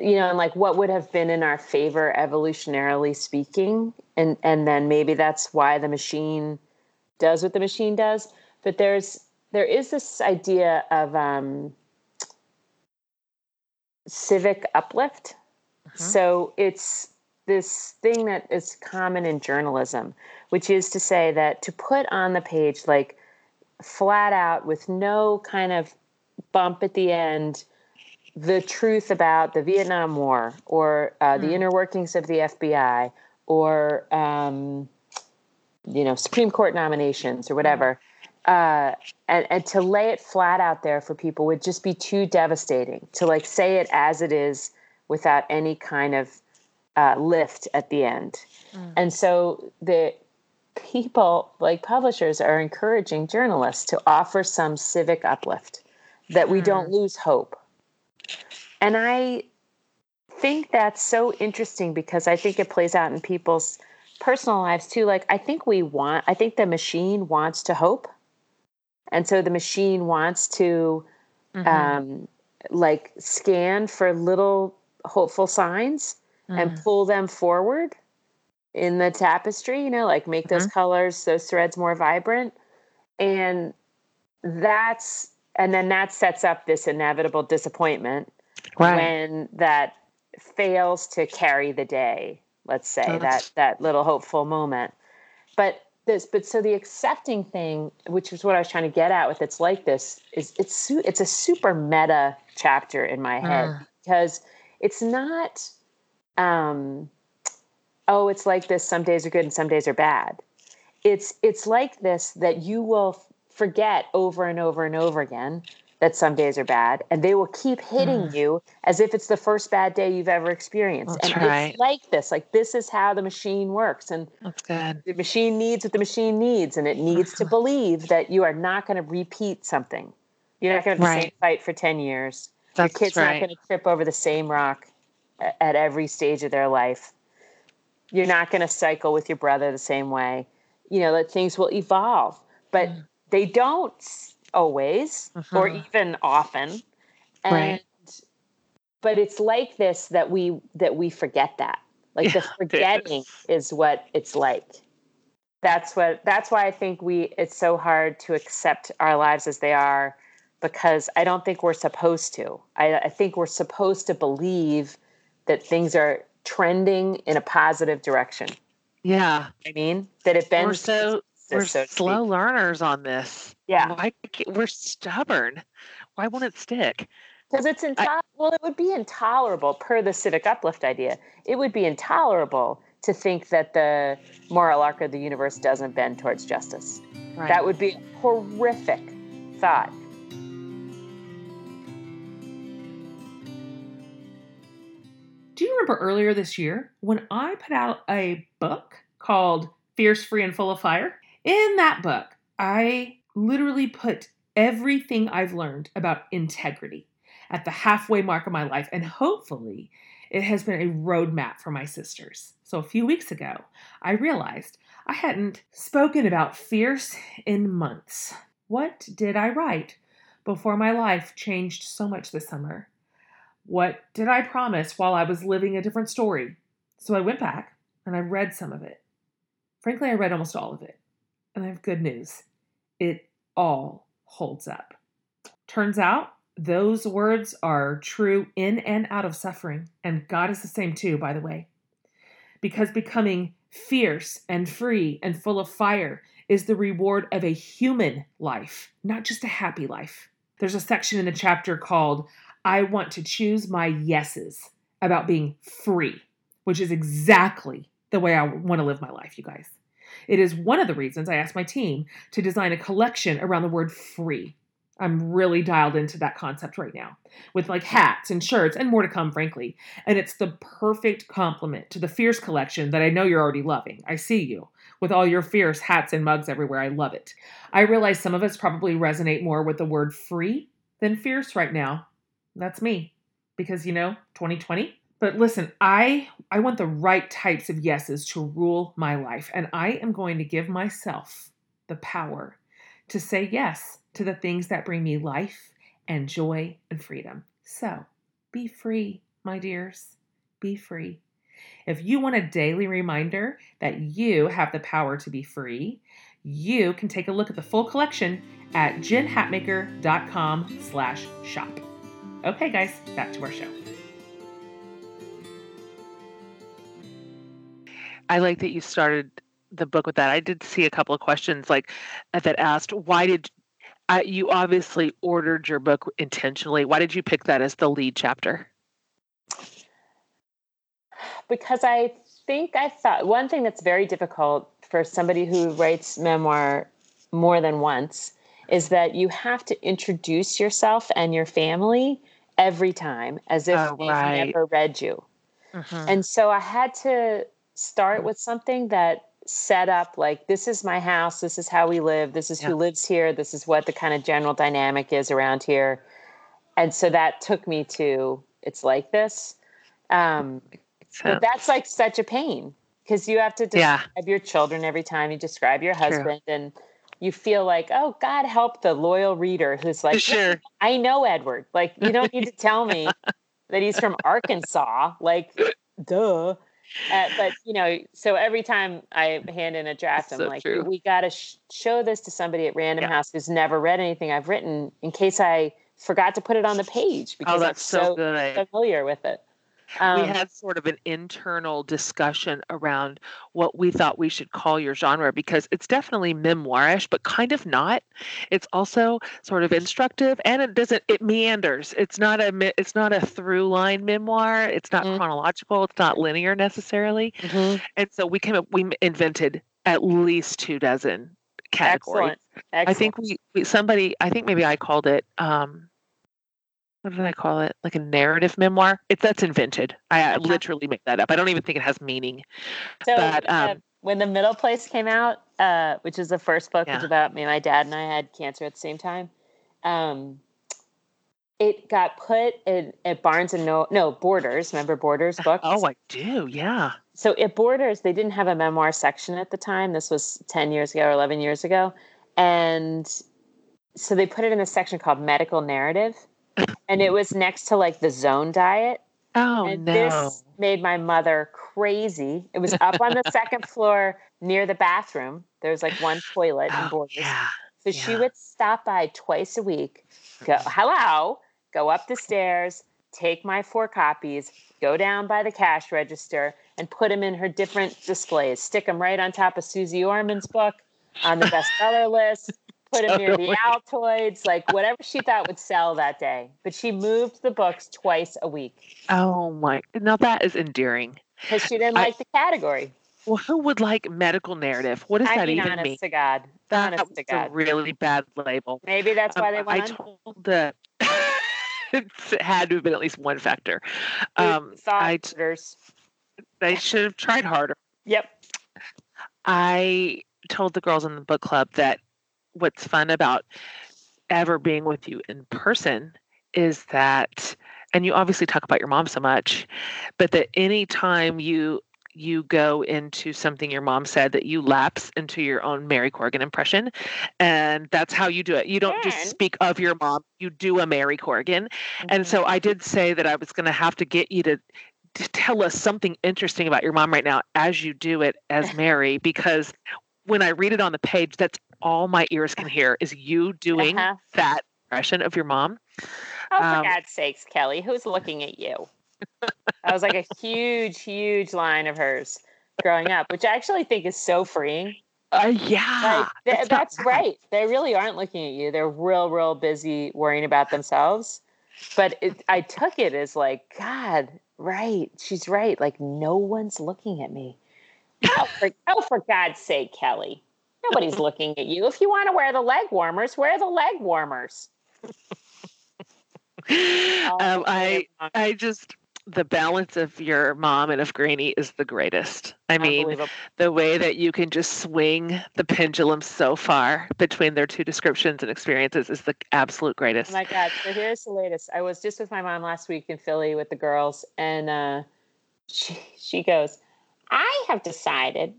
you know and like what would have been in our favor evolutionarily speaking and and then maybe that's why the machine does what the machine does. But there's there is this idea of um, civic uplift. So it's this thing that is common in journalism which is to say that to put on the page like flat out with no kind of bump at the end the truth about the Vietnam War or uh, the Mm. inner workings of the FBI or um, you know Supreme Court nominations or whatever, uh, and and to lay it flat out there for people would just be too devastating. To like say it as it is without any kind of uh, lift at the end, Mm. and so the people like publishers are encouraging journalists to offer some civic uplift that we don't lose hope and I think that's so interesting because I think it plays out in people's personal lives too. Like, I think we want, I think the machine wants to hope. And so the machine wants to, Mhm. um, like, scan for little hopeful signs and Mhm. pull them forward in the tapestry, you know, like make those colors, those threads more vibrant. And that's, and then that sets up this inevitable disappointment right. when that fails to carry the day let's say That's- that that little hopeful moment. But this but so the accepting thing which is what i was trying to get at with it's like this is it's su- it's a super meta chapter in my head Mm. because it's not um oh it's like this some days are good and some days are bad. It's it's like this that you will forget over and over and over again that some days are bad and they will keep hitting Mm. you as if it's the first bad day you've ever experienced That's and right. it's like this like this is how the machine works and the machine needs what the machine needs and it needs to believe that you are not going to repeat something you're not going to have the same Right. fight for 10 years that's your kid's right not going to trip over the same rock at every stage of their life you're not going to cycle with your brother the same way you know that things will evolve but Mm. they don't always or Mhm. even often. And Right. but it's like this that we that we forget that. Like the Yeah, it forgetting is. is what it's like. That's what that's why i think we it's so hard to accept our lives as they are because i don't think we're supposed to. I, I think we're supposed to believe that things are trending in a positive direction. Yeah. I mean? That it bends we're so we're so slow learners on this yeah why we're stubborn why won't it stick Because it's intolerable. Well, it would be intolerable per the civic uplift idea. It would be intolerable to think that the moral arc of the universe doesn't bend towards justice. right That would be a horrific thought. Do you remember earlier this year when I put out a book called Fierce, Free, and Full of Fire? In that book, I literally put everything I've learned about integrity at the halfway mark of my life, and hopefully, it has been a roadmap for my sisters. So, a few weeks ago, I realized I hadn't spoken about fierce in months. What did I write before my life changed so much this summer? What did I promise while I was living a different story? So I went back and I read some of it. Frankly, I read almost all of it. And I have good news it all holds up. Turns out those words are true in and out of suffering. And God is the same too, by the way. Because becoming fierce and free and full of fire is the reward of a human life, not just a happy life. There's a section in the chapter called I Want to Choose My Yeses about being free, which is exactly the way I want to live my life, you guys. It is one of the reasons I asked my team to design a collection around the word free. I'm really dialed into that concept right now with like hats and shirts and more to come, frankly. And it's the perfect complement to the Fierce collection that I know you're already loving. I see you with all your Fierce hats and mugs everywhere. I love it. I realize some of us probably resonate more with the word free than fierce right now. That's me because, you know, 2020. But listen, I I want the right types of yeses to rule my life and I am going to give myself the power to say yes to the things that bring me life and joy and freedom. So be free, my dears. Be free. If you want a daily reminder that you have the power to be free, you can take a look at the full collection at jenhatmaker.com slash shop. Okay, guys, back to our show. I like that you started the book with that. I did see a couple of questions like that asked, why did uh, you obviously ordered your book intentionally? Why did you pick that as the lead chapter? Because I think I thought one thing that's very difficult for somebody who writes memoir more than once is that you have to introduce yourself and your family every time as if Oh, they've right. never read you. Mhm. And so I had to start with something that set up like this is my house, this is how we live, this is Yeah. who lives here, this is what the kind of general dynamic is around here. And so that took me to it's like this. Um, but that's like such a pain because you have to Yeah. describe your children every time you describe your True. husband and you feel like, oh, God help the loyal reader who's like, sure. I know Edward. Like, you don't need to tell me that he's from Arkansas. Like, duh. Uh, but you know, so every time I hand in a draft, I'm So like, true. we got to sh- show this to somebody at Random Yeah. House who's never read anything I've written, in case I forgot to put it on the page because Oh, that's I'm so, so familiar with it. We Um, had sort of an internal discussion around what we thought we should call your genre because it's definitely memoirish but kind of not it's also sort of instructive and it doesn't it meanders it's not a it's not a through line memoir it's not Mhm. chronological it's not linear necessarily mhm. and so we came up we invented at least two dozen categories Excellent. Excellent. I think we, we somebody I think maybe I called it um what did I call it? Like a narrative memoir. It that's invented. I, I Uh-huh. literally make that up. I don't even think it has meaning. So But, uh, um, when the middle place came out, uh, which is the first book, Yeah. about me, my dad and I had cancer at the same time. Um, it got put in at Barnes and no no Borders. Remember Borders books? Oh, I do. Yeah. so at Borders, they didn't have a memoir section at the time. This was ten years ago or eleven years ago, and so they put it in a section called medical narrative, and it was next to like the Zone diet. Oh and no. this made my mother crazy. It was up on the second floor near the bathroom. There was like one toilet in oh, Borders. yeah. So she would stop by twice a week, go, hello, go up the stairs, take my four copies, go down by the cash register, and put them in her different displays. Stick them right on top of Suze Orman's book on the bestseller list. Put them near the Altoids, like whatever she thought would sell that day. But she moved the books twice a week Oh my. Now that is endearing. because she didn't I- like the category. Well, who would like medical narrative? What does I that mean, even honest mean? to God. That honest was to a really bad label. Maybe that's why Um, they I went on. told the it had to have been at least one factor. Um, I t- orders. I should have tried harder. Yep. I told the girls in the book club that what's fun about ever being with you in person is that and you obviously talk about your mom so much but that anytime you you go into something your mom said that you lapse into your own Mary Corrigan impression and that's how you do it you don't just speak of your mom you do a Mary Corrigan and Mhm. so I did say that I was going to have to get you to, to tell us something interesting about your mom right now as you do it as Mary, because when I read it on the page, that's all my ears can hear is you doing Uh-huh. that impression of your mom. Oh, for Um, God's sakes, Kelly, who's looking at you? That was like a huge, huge line of hers growing up, which I actually think is so freeing. Uh, yeah. Like, th- that's right. They really aren't looking at you. They're real, real busy worrying about themselves. But it, I took it as like, God, right. She's right. Like, no one's looking at me. Oh, for, oh, for God's sake, Kelly. Nobody's looking at you. If you want to wear the leg warmers, wear the leg warmers. um, I I just the balance of your mom and of Greenie is the greatest. I mean, the way that you can just swing the pendulum so far between their two descriptions and experiences is the absolute greatest. Oh my God. So here's the latest. I was just with my mom last week in Philly with the girls, and uh, she, she goes, I have decided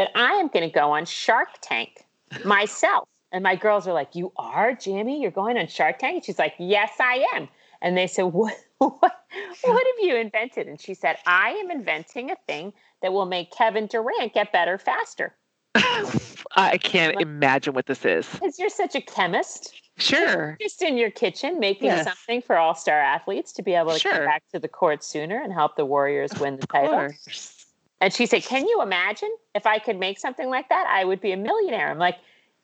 that I am going to go on Shark Tank myself. And my girls are like, You are, Jamie? You're going on Shark Tank? And she's like, Yes, I am. And they said, What? what, what have you invented? And she said, I am inventing a thing that will make Kevin Durant get better faster. I can't like, imagine what this is. Because you're such a chemist. Sure. Just in your kitchen making yes. something for all star athletes to be able to sure. come back to the court sooner and help the Warriors win the title. And she said, Can you imagine if I could make something like that? I would be a millionaire. I'm like,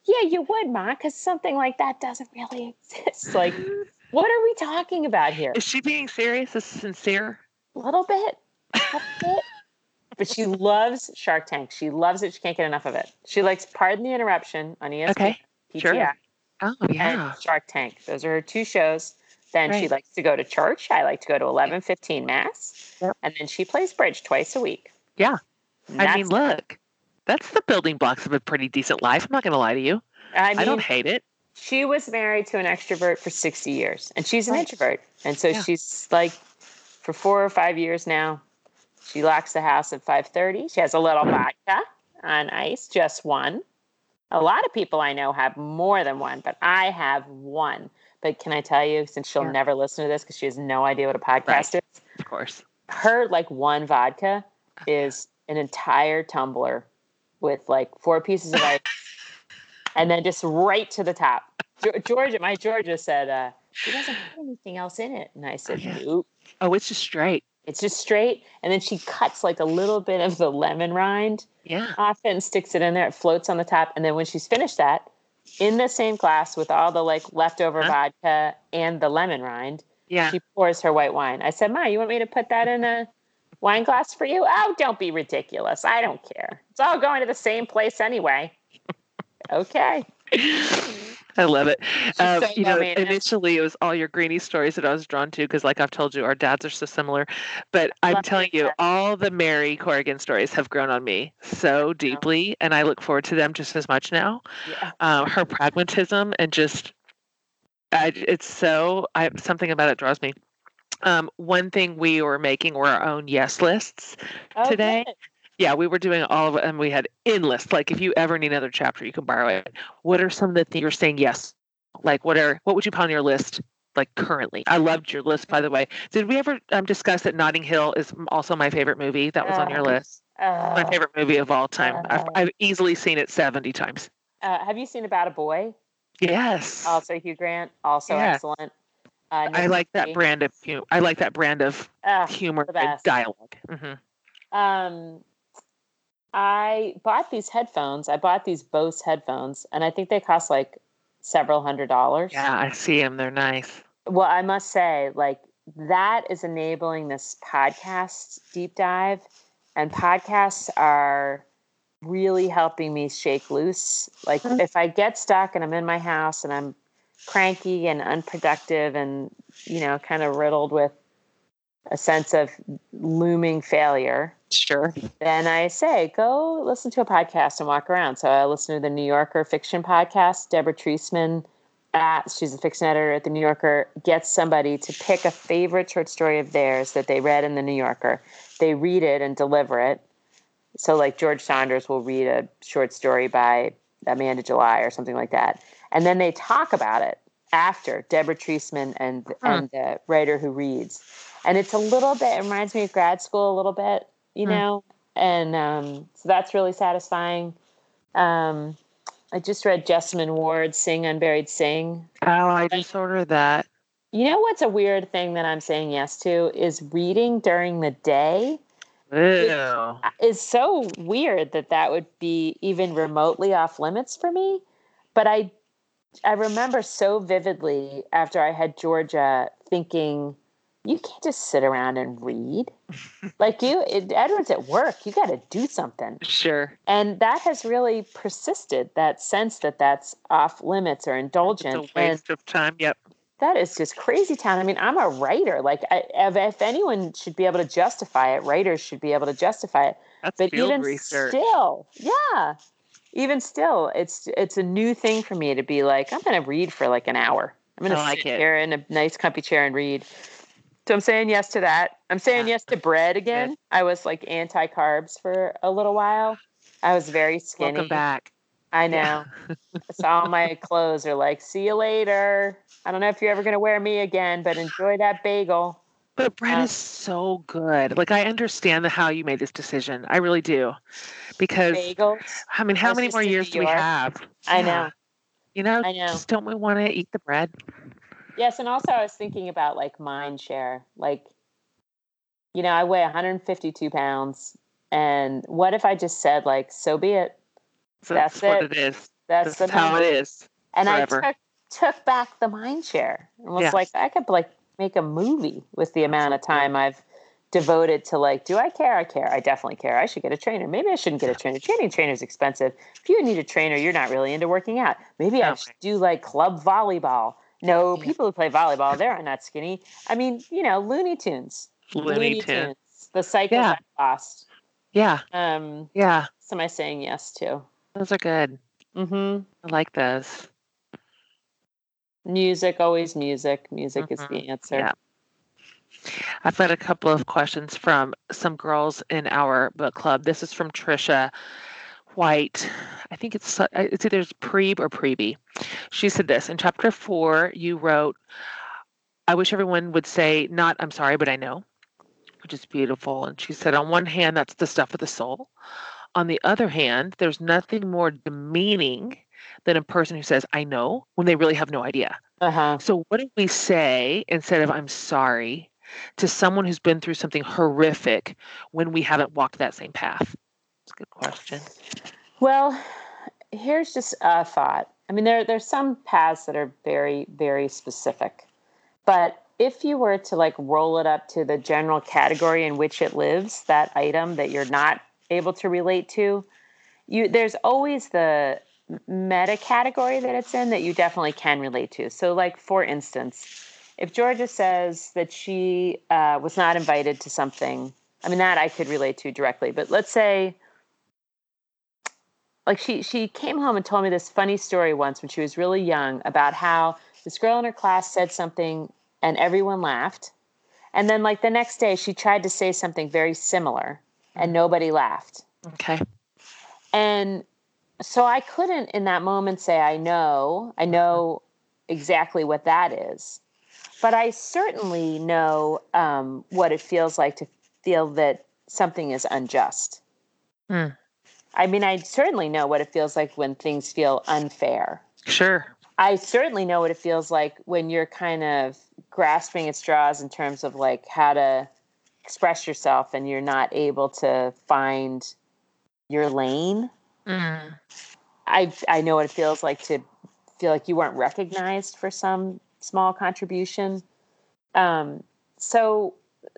Yeah, you would, Ma, because something like that doesn't really exist. Like, what are we talking about here? Is she being serious? Is sincere? A little bit. A little bit. But she loves Shark Tank. She loves it. She can't get enough of it. She likes Pardon the Interruption on ESPN. Okay. PTI, sure. Oh, yeah. Shark Tank. Those are her two shows. Then right. she likes to go to church. I like to go to 11:15 mass. Yep. And then she plays bridge twice a week. Yeah. I mean, look, that's the building blocks of a pretty decent life. I'm not going to lie to you. I, mean, I don't hate it she was married to an extrovert for 60 years and she's an right. introvert. And so yeah. she's like for four or five years now, she locks the house at 5:30. She has a little vodka on ice, just one. A lot of people I know have more than one, but I have one. But can I tell you, since she'll yeah. never listen to this because she has no idea what a podcast right. is? Of course. Her like one vodka is an entire tumbler with like four pieces of ice and then just right to the top. Georgia, my Georgia said, uh, she doesn't put anything else in it. And I said, nope. Oh, it's just straight. It's just straight. And then she cuts like a little bit of the lemon rind yeah. off it and sticks it in there. It floats on the top. And then when she's finished that, in the same glass with all the like leftover huh? vodka and the lemon rind, yeah. she pours her white wine. I said, Ma, you want me to put that in a wine glass for you? Oh, don't be ridiculous. I don't care. It's all going to the same place anyway. okay. I love it. Um, so you know, initially it was all your Greenie stories that I was drawn to because, like I've told you, our dads are so similar. But I'm telling you, all the Mary Corrigan stories have grown on me so deeply, and I look forward to them just as much now. Yeah. Um, her pragmatism and just, I, it's so I, something about it draws me. Um, one thing we were making were our own yes lists oh, today. Good. Yeah, we were doing all of it, and we had endless. Like, if you ever need another chapter, you can borrow it. What are some of the things you're saying yes? Like, what are what would you put on your list? Like currently, I loved your list. By the way, did we ever um, discuss that Notting Hill is also my favorite movie? That was uh, on your uh, list. Uh, my favorite movie of all time. Uh, I've, I've, easily seen it seventy times. Uh, have you seen About a Boy? Yes. Also Hugh Grant, also yeah. excellent. Uh, I like that brand of humor. I like that brand of humor and dialogue. Mm-hmm. Um, I bought these headphones. I bought these Bose headphones, and I think they cost like several hundred dollars. Yeah, I see them. They're nice. Well, I must say, like, that is enabling this podcast deep dive, and podcasts are really helping me shake loose. Like, if I get stuck and I'm in my house and I'm cranky and unproductive and, you know, kind of riddled with a sense of looming failure, Sure. Then I say, go listen to a podcast and walk around. So I listen to the New Yorker fiction podcast. Deborah Treisman, at, she's a fiction editor at the New Yorker, gets somebody to pick a favorite short story of theirs that they read in the New Yorker. They read it and deliver it. So, like George Saunders will read a short story by Miranda July or something like that. And then they talk about it after Deborah Treisman and, hmm. and the writer who reads. And it's a little bit, it reminds me of grad school a little bit you mm. know, and um, so that's really satisfying. Um, I just read Jesmyn Ward Sing Unburied Sing. Oh, I just ordered that. You know what's a weird thing that I'm saying yes to is reading during the day Ew. is so weird that that would be even remotely off limits for me. But I, I remember so vividly after I had Georgia thinking, you can't just sit around and read. like you, it, Edward's at work. You got to do something. Sure. And that has really persisted. That sense that that's off limits or indulgent. It's a waste of time. Yep. That is just crazy town. I mean, I'm a writer. Like, I, if, if anyone should be able to justify it, writers should be able to justify it. That's But field even research. still, yeah, even still, it's it's a new thing for me to be like, I'm going to read for like an hour. I'm going to sit it. here in a nice, comfy chair and read. So I'm saying yes to that. I'm saying Yeah. yes to bread again. I was like anti carbs for a little while. I was very skinny. Welcome back. I know. so all my clothes are like, see you later. I don't know if you're ever going to wear me again, but enjoy that bagel. But bread is so good. Like I understand the how you made this decision. I really do. Because Bagels. I mean, how many more years do we have? I Yeah. know. You know, I know. just don't we want to eat the bread? Yes, and also I was thinking about like mind share. Like, you know, I weigh 152 pounds, and what if I just said like, "So be it." So That's what it. it is. That's That's the how it is. And forever. I took took back the mind share and was Yes. like, I could like make a movie with the amount of time I've devoted to like, do I care? I care. I definitely care. I should get a trainer. Maybe I shouldn't get a trainer. Training trainer is expensive. If you need a trainer, you're not really into working out. Maybe I should do like club volleyball. No, people who play volleyball, they're not skinny. I mean, you know, Looney Tunes. Looney Tunes. The cycle Yeah. lost. Yeah. Um, Yeah. so am I saying yes to? Those are good. Mm-hmm. I like those. Music, always music. Music is the answer. Yeah. I've got a couple of questions from some girls in our book club. This is from Trisha White. I think it's uh, it's either Prebe or Prebe. She said this in chapter four. You wrote, "I wish everyone would say not I'm sorry, but I know," which is beautiful. And she said, on one hand, that's the stuff of the soul. On the other hand, there's nothing more demeaning than a person who says I know when they really have no idea. Uh-huh. So, what do we say instead of I'm sorry to someone who's been through something horrific when we haven't walked that same path? It's a good question. Well, here's just a thought. I mean, there there's some paths that are very very specific, but if you were to like roll it up to the general category in which it lives, that item that you're not able to relate to, you there's always the meta category that it's in that you definitely can relate to. So, like for instance, if Georgia says that she uh, was not invited to something, I mean that I could relate to directly. But let's say like she she came home and told me this funny story once when she was really young about how this girl in her class said something and everyone laughed and then like the next day she tried to say something very similar and nobody laughed Okay. and so i couldn't in that moment say i know i know exactly what that is but i certainly know um, what it feels like to feel that something is unjust Hmm. I mean, I certainly know what it feels like when things feel unfair. Sure. I certainly know what it feels like when you're kind of grasping at straws in terms of like how to express yourself and you're not able to find your lane. Mm. I I know what it feels like to feel like you weren't recognized for some small contribution. Um, so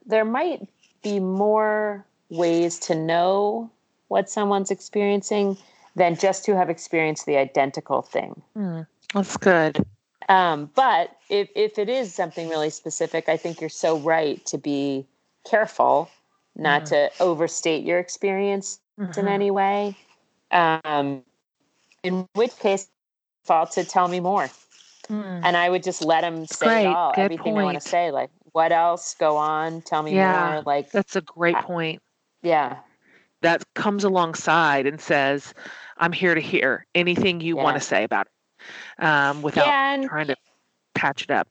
there might be more ways to know what someone's experiencing than just to have experienced the identical thing. Mm. That's good. Um, but if if it is something really specific, I think you're so right to be careful not Mhm. to overstate your experience in Mhm. any way. Um, in which case, fault to tell me more, Mm. and I would just let them say Great, it all, good everything I want to say. Like, what else? Go on, tell me Yeah. more. Like, That's a great point. yeah, That comes alongside and says, I'm here to hear anything you want to say about it um, without yeah, and trying to patch it up.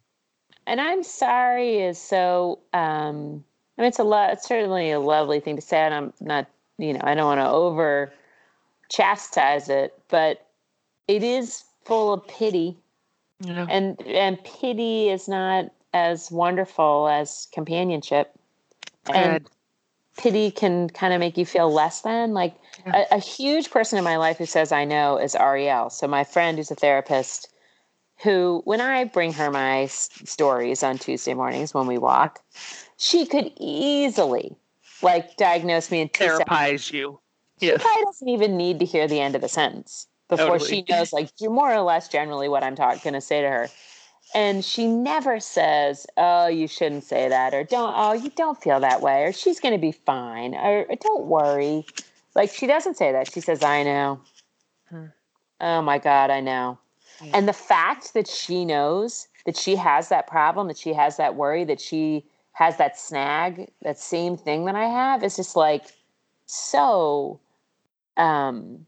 and I'm sorry is so. Um, I mean, it's a lot. It's certainly a lovely thing to say, and I'm not. You know, I don't want to over chastise it, but it is full of pity, know? and and pity is not as wonderful as companionship. And Good. pity can kind of make you feel less than. Like a, a, huge person in my life who says I know is Ariel. So my friend who's a therapist who, when I bring her my s- stories on Tuesday mornings when we walk, she could easily like diagnose me and therapize you. She probably doesn't even need to hear the end of the sentence before totally. she knows like more or less generally what I'm talking going to say to her. And she never says, "Oh, you shouldn't say that," or "Don't, oh, you don't feel that way," or "She's going to be fine," or "Don't worry." Like she doesn't say that. She says, "I know." Hmm. Oh my God, I know. Yeah. And the fact that she knows that she has that problem, that she has that worry, that she has that snag, that same thing that I have, is just like so. Um,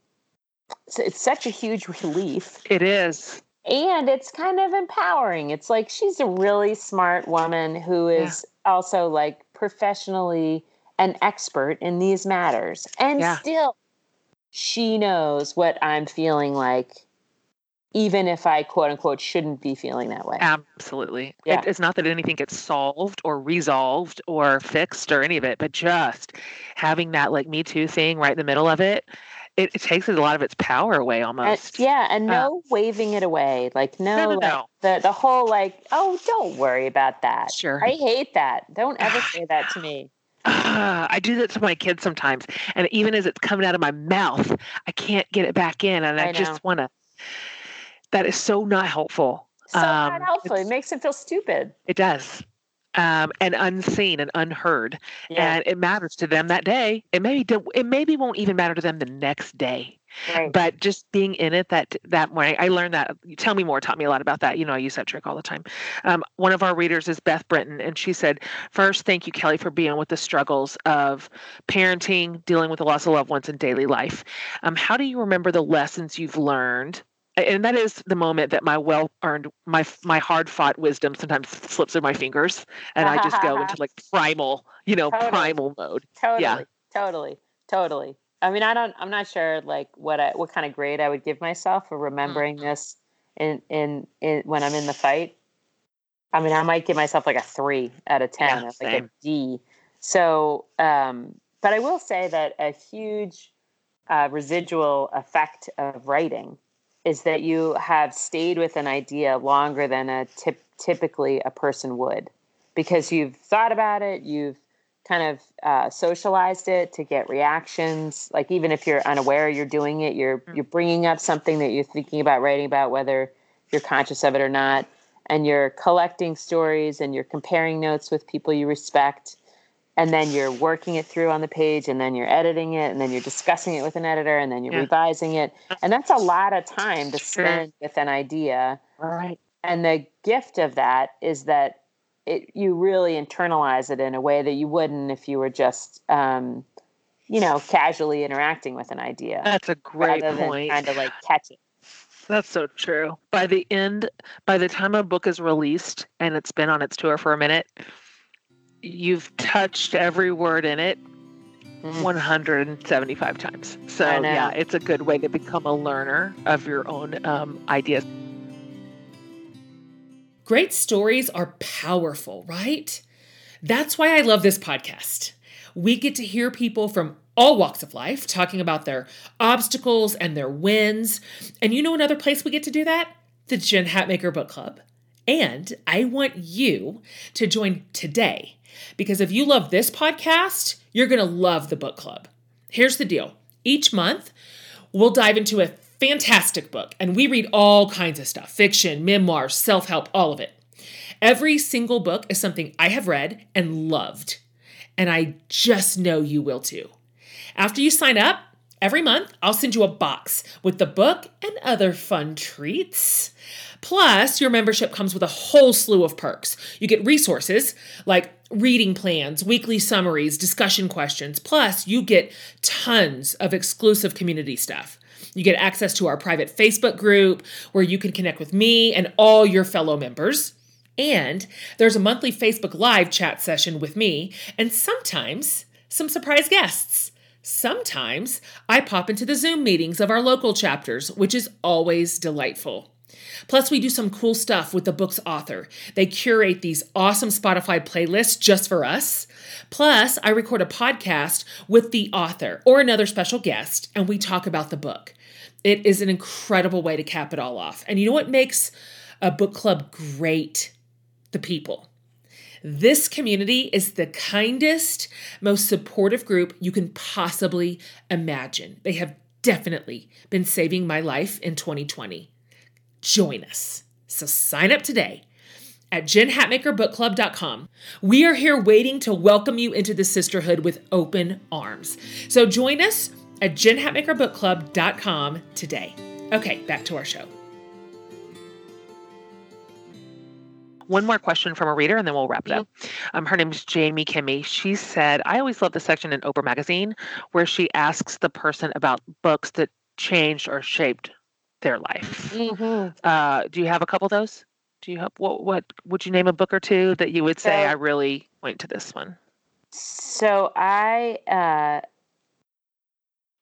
it's, it's such a huge relief. It is and it's kind of empowering. It's like she's a really smart woman who is yeah. also like professionally an expert in these matters. And yeah. still she knows what I'm feeling like even if I quote unquote shouldn't be feeling that way. Absolutely. Yeah. It, it's not that anything gets solved or resolved or fixed or any of it, but just having that like Me Too thing right in the middle of it it, it, takes a lot of its power away almost. And, yeah, and uh, no waving it away. Like no, no, no, like, no, the the whole like, oh, don't worry about that. Sure. I hate that. Don't ever say that to me. Uh, I do that to my kids sometimes, and even as it's coming out of my mouth, I can't get it back in, and I, I just want to. That is so not helpful. So um, not helpful. It makes it feel stupid. It does um, and unseen and unheard, yeah. and it matters to them that day. It maybe it maybe won't even matter to them the next day. Right. But just being in it that that morning, I learned that. Tell me more. Taught me a lot about that. You know, I use that trick all the time. Um, one of our readers is Beth Britton, and she said, first, thank you, Kelly, for being with the struggles of parenting, dealing with the loss of loved ones in daily life. Um, how do you remember the lessons you've learned and that is the moment that my well earned my my hard fought wisdom sometimes slips through my fingers and i just go into like primal you know totally. primal mode. Totally yeah. totally. Totally. I mean i don't i'm not sure like what i what kind of grade i would give myself for remembering mm-hmm. this in, in in when i'm in the fight. I mean i might give myself like a three out of ten yeah, like a d. So um but i will say that a huge uh, residual effect of writing is that you have stayed with an idea longer than a tip, typically a person would because you've thought about it you've kind of uh, socialized it to get reactions like even if you're unaware you're doing it you're mm-hmm. you're bringing up something that you're thinking about writing about whether you're conscious of it or not and you're collecting stories and you're comparing notes with people you respect and then you're working it through on the page and then you're editing it and then you're discussing it with an editor and then you're yeah. revising it. And that's a lot of time to spend with an idea. Right. And the gift of that is that it you really internalize it in a way that you wouldn't if you were just um, you know casually interacting with an idea that's a great point. trying to like catch it. That's so true. By the end by the time a book is released and it's been on its tour for a minute you've touched every word in it mm. 175 times. So, yeah, it's a good way to become a learner of your own um, ideas. Great stories are powerful, right? That's why I love this podcast. We get to hear people from all walks of life talking about their obstacles and their wins. And you know another place we get to do that? The Jen Hatmaker Book Club. And I want you to join today because if you love this podcast, you're going to love the book club. Here's the deal each month, we'll dive into a fantastic book and we read all kinds of stuff fiction, memoirs, self help, all of it. Every single book is something I have read and loved, and I just know you will too. After you sign up, every month I'll send you a box with the book and other fun treats. Plus, your membership comes with a whole slew of perks. You get resources like reading plans, weekly summaries, discussion questions. Plus, you get tons of exclusive community stuff. You get access to our private Facebook group where you can connect with me and all your fellow members. And there's a monthly Facebook Live chat session with me, and sometimes some surprise guests. Sometimes I pop into the Zoom meetings of our local chapters, which is always delightful. Plus, we do some cool stuff with the book's author. They curate these awesome Spotify playlists just for us. Plus, I record a podcast with the author or another special guest, and we talk about the book. It is an incredible way to cap it all off. And you know what makes a book club great? The people. This community is the kindest, most supportive group you can possibly imagine. They have definitely been saving my life in 2020. Join us. So sign up today at jenhatmakerbookclub.com. We are here waiting to welcome you into the sisterhood with open arms. So join us at jenhatmakerbookclub.com today. Okay, back to our show. one more question from a reader and then we'll wrap it up. Um, her name is Jamie Kimmy. She said, I always love the section in Oprah Magazine where she asks the person about books that changed or shaped their life. Mm-hmm. Uh, do you have a couple of those? Do you have what? What would you name a book or two that you would say so, I really went to this one? So I uh,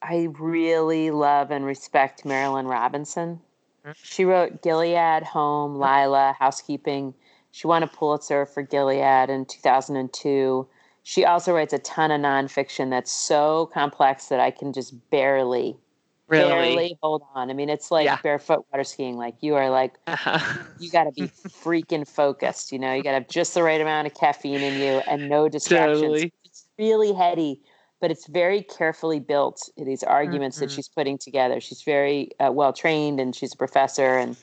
I really love and respect Marilynne Robinson. Mm-hmm. She wrote Gilead, Home, Lila, Housekeeping. She won a Pulitzer for Gilead in 2002. She also writes a ton of nonfiction that's so complex that I can just barely, really? barely hold on. I mean, it's like yeah. barefoot water skiing. Like you are like, uh-huh. you got to be freaking focused. You know, you got to have just the right amount of caffeine in you and no distractions. Totally. It's really heady, but it's very carefully built. These arguments mm-hmm. that she's putting together. She's very uh, well trained and she's a professor and.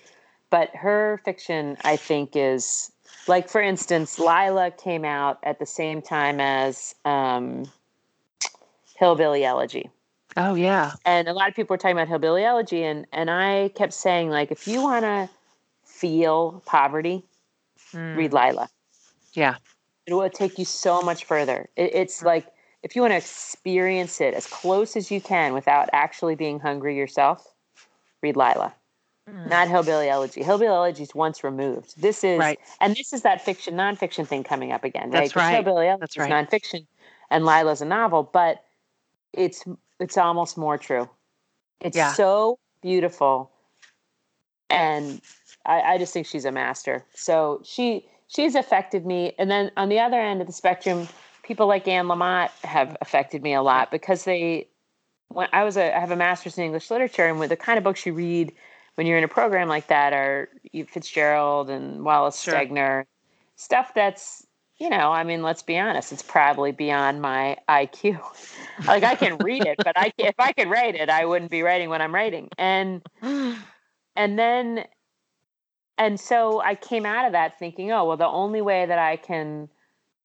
But her fiction, I think, is like for instance, Lila came out at the same time as um, Hillbilly Elegy. Oh yeah. And a lot of people were talking about Hillbilly Elegy, and and I kept saying like, if you want to feel poverty, mm. read Lila. Yeah. It will take you so much further. It, it's like if you want to experience it as close as you can without actually being hungry yourself, read Lila. Mm. Not Hillbilly Elegy. Hillbilly Elegy is once removed. This is, right. and this is that fiction nonfiction thing coming up again. That's right. right. Hillbilly Elegy That's right. is nonfiction, and Lila's a novel, but it's it's almost more true. It's yeah. so beautiful, and I, I just think she's a master. So she she's affected me, and then on the other end of the spectrum, people like Anne Lamott have affected me a lot because they. When I was a, I have a master's in English literature, and with the kind of books you read when you're in a program like that are Fitzgerald and Wallace sure. Stegner, stuff that's you know, I mean, let's be honest, it's probably beyond my IQ. like I can read it, but I if I could write it, I wouldn't be writing what I'm writing. And and then and so I came out of that thinking, oh, well, the only way that I can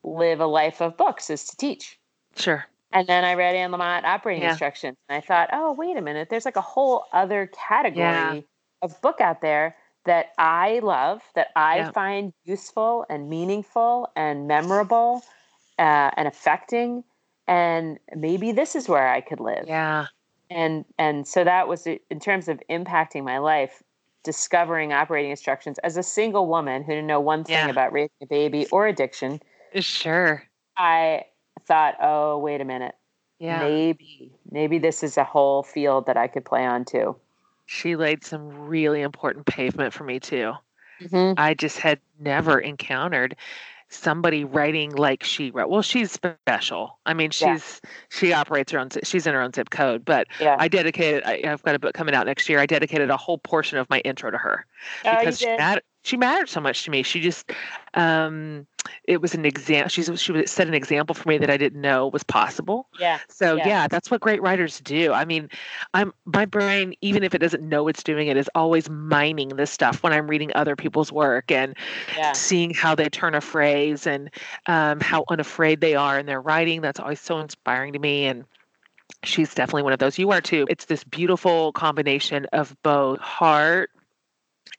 live a life of books is to teach. Sure. And then I read Anne Lamott operating yeah. instructions. And I thought, oh, wait a minute, there's like a whole other category yeah of book out there that I love, that I yeah. find useful and meaningful and memorable uh, and affecting. And maybe this is where I could live. Yeah. And and so that was in terms of impacting my life, discovering operating instructions as a single woman who didn't know one thing yeah. about raising a baby or addiction. Sure. I thought, oh, wait a minute. Yeah. Maybe, maybe this is a whole field that I could play on too she laid some really important pavement for me too. Mm-hmm. I just had never encountered somebody writing like she wrote. Well, she's special. I mean, she's yeah. she operates her own. She's in her own zip code. But yeah. I dedicated. I, have got a book coming out next year. I dedicated a whole portion of my intro to her oh, because she, mattered, she mattered so much to me. She just um, it was an example. She's she set an example for me that I didn't know was possible. Yeah. So yeah. yeah. that's what great writers do. I mean, I'm my brain, even if it doesn't know it's doing it, is always mining this stuff when I'm reading other people's work and yeah. seeing how they turn a phrase and um, how unafraid they are in their writing. That's always so inspiring to me. And she's definitely one of those. You are too. It's this beautiful combination of both heart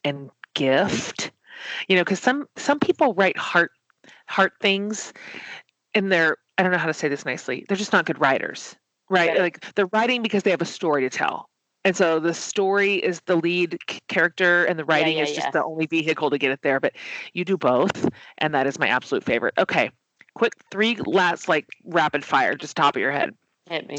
and gift you know because some some people write heart heart things and they're i don't know how to say this nicely they're just not good writers right? Like they're writing because they have a story to tell. And so the story is the lead character and the writing yeah, yeah, is just yeah. the only vehicle to get it there but you do both and that is my absolute favorite. Okay quick three last like rapid fire just top of your head. Hit me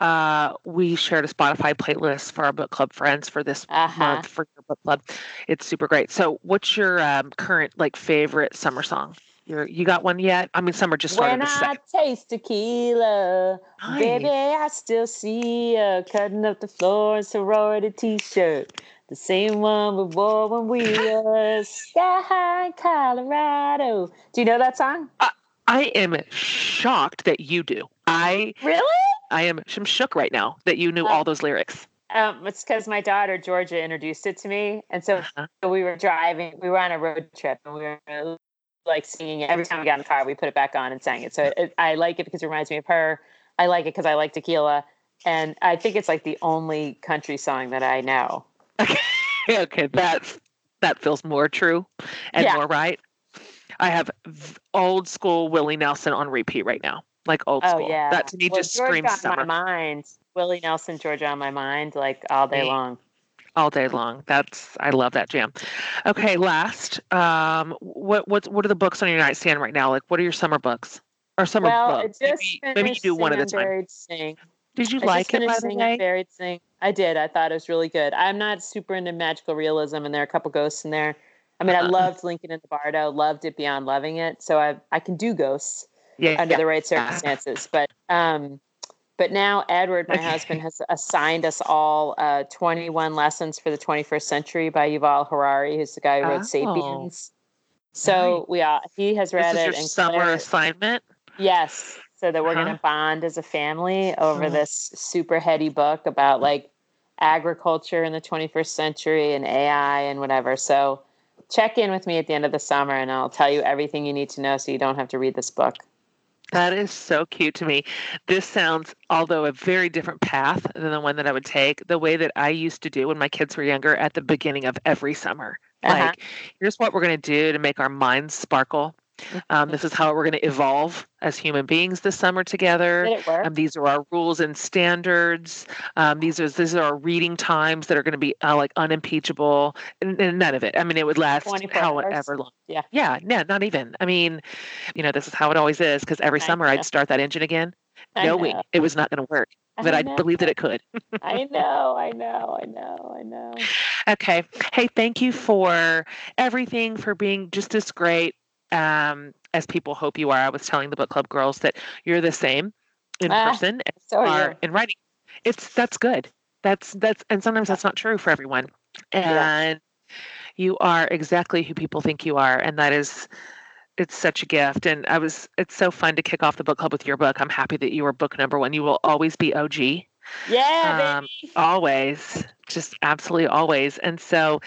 uh, we shared a Spotify playlist for our book club friends for this Uh-huh. month for your book club. It's super great. So, what's your um, current like favorite summer song? Your, you got one yet? I mean, summer just started When I taste tequila, baby, I still see you cutting up the floor in sorority t-shirt. The same one we wore when we were sky high in Colorado. Do you know that song? I am shocked that you do. I Really? I am I'm shook right now that you knew Oh. all those lyrics. Um, it's because my daughter Georgia introduced it to me, and so Uh-huh. we were driving. We were on a road trip, and we were like singing it every time we got in the car. We put it back on and sang it. So it, I like it because it reminds me of her. I like it because I like tequila, and I think it's like the only country song that I know. Okay, okay, that's that feels more true and Yeah. more right. I have v- old school Willie Nelson on repeat right now, like old Oh school. yeah, That to me Well, just Georgia screams on summer my mind. Willie Nelson, Georgia on my mind, like all day Me. long. all day long. That's I love that jam. Okay, last, um, what what what are the books on your nightstand right now? Like, what are your summer books or summer well, books? just Maybe, maybe you do one at a time. Sing. Did you I like it by the way? Buried Sing. I did. I thought it was really good. I'm not super into magical realism, and there are a couple ghosts in there. I mean, I Uh-huh. loved Lincoln in the Bardo, loved it beyond loving it. So I I can do ghosts Yeah, under yeah. the right circumstances. But um, but now Edward, my husband, has assigned us all uh, 21 lessons for the 21st century by Yuval Harari, who's the guy who wrote Oh, *Sapiens*. So we all he has read this is it your and summer Claire- assignment. Yes. So that we're Uh-huh. going to bond as a family over Uh-huh. this super heady book about like agriculture in the 21st century and AI and whatever. So check in with me at the end of the summer and I'll tell you everything you need to know so you don't have to read this book. That is so cute to me. This sounds, although a very different path than the one that I would take, the way that I used to do when my kids were younger at the beginning of every summer. Uh-huh. Like, here's what we're going to do to make our minds sparkle. Um, this is how we're going to evolve as human beings this summer together. Did it work? Um, these are our rules and standards. Um, these are these are our reading times that are going to be uh, like unimpeachable, and, and none of it. I mean, it would last 24 hours. however long. Yeah. yeah, yeah, not even. I mean, you know, this is how it always is. Because every I summer know. I'd start that engine again, I knowing know. it was not going to work, but I, know. believed that it could. I know, I know, I know, I know. Okay. Hey, thank you for everything, for being just as great um, as people hope you are. I was telling the book club girls that you're the same in Ah, person as so are you. in writing. It's that's good. That's that's and sometimes that's not true for everyone. Yeah. And you are exactly who people think you are, and that is it's such a gift. And I was it's so fun to kick off the book club with your book. I'm happy that you were book number one. You will always be OG Yeah, um, always just absolutely always and so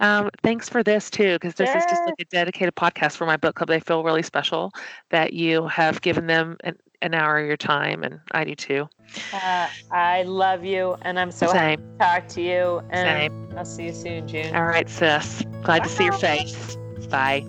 um, thanks for this too because this is just like a dedicated podcast for my book club they feel really special that you have given them an, an hour of your time and i do too. Uh, I love you, and I'm so happy to talk to you. And same. I'll see you soon, June. all right sis. Glad to see your face. Bye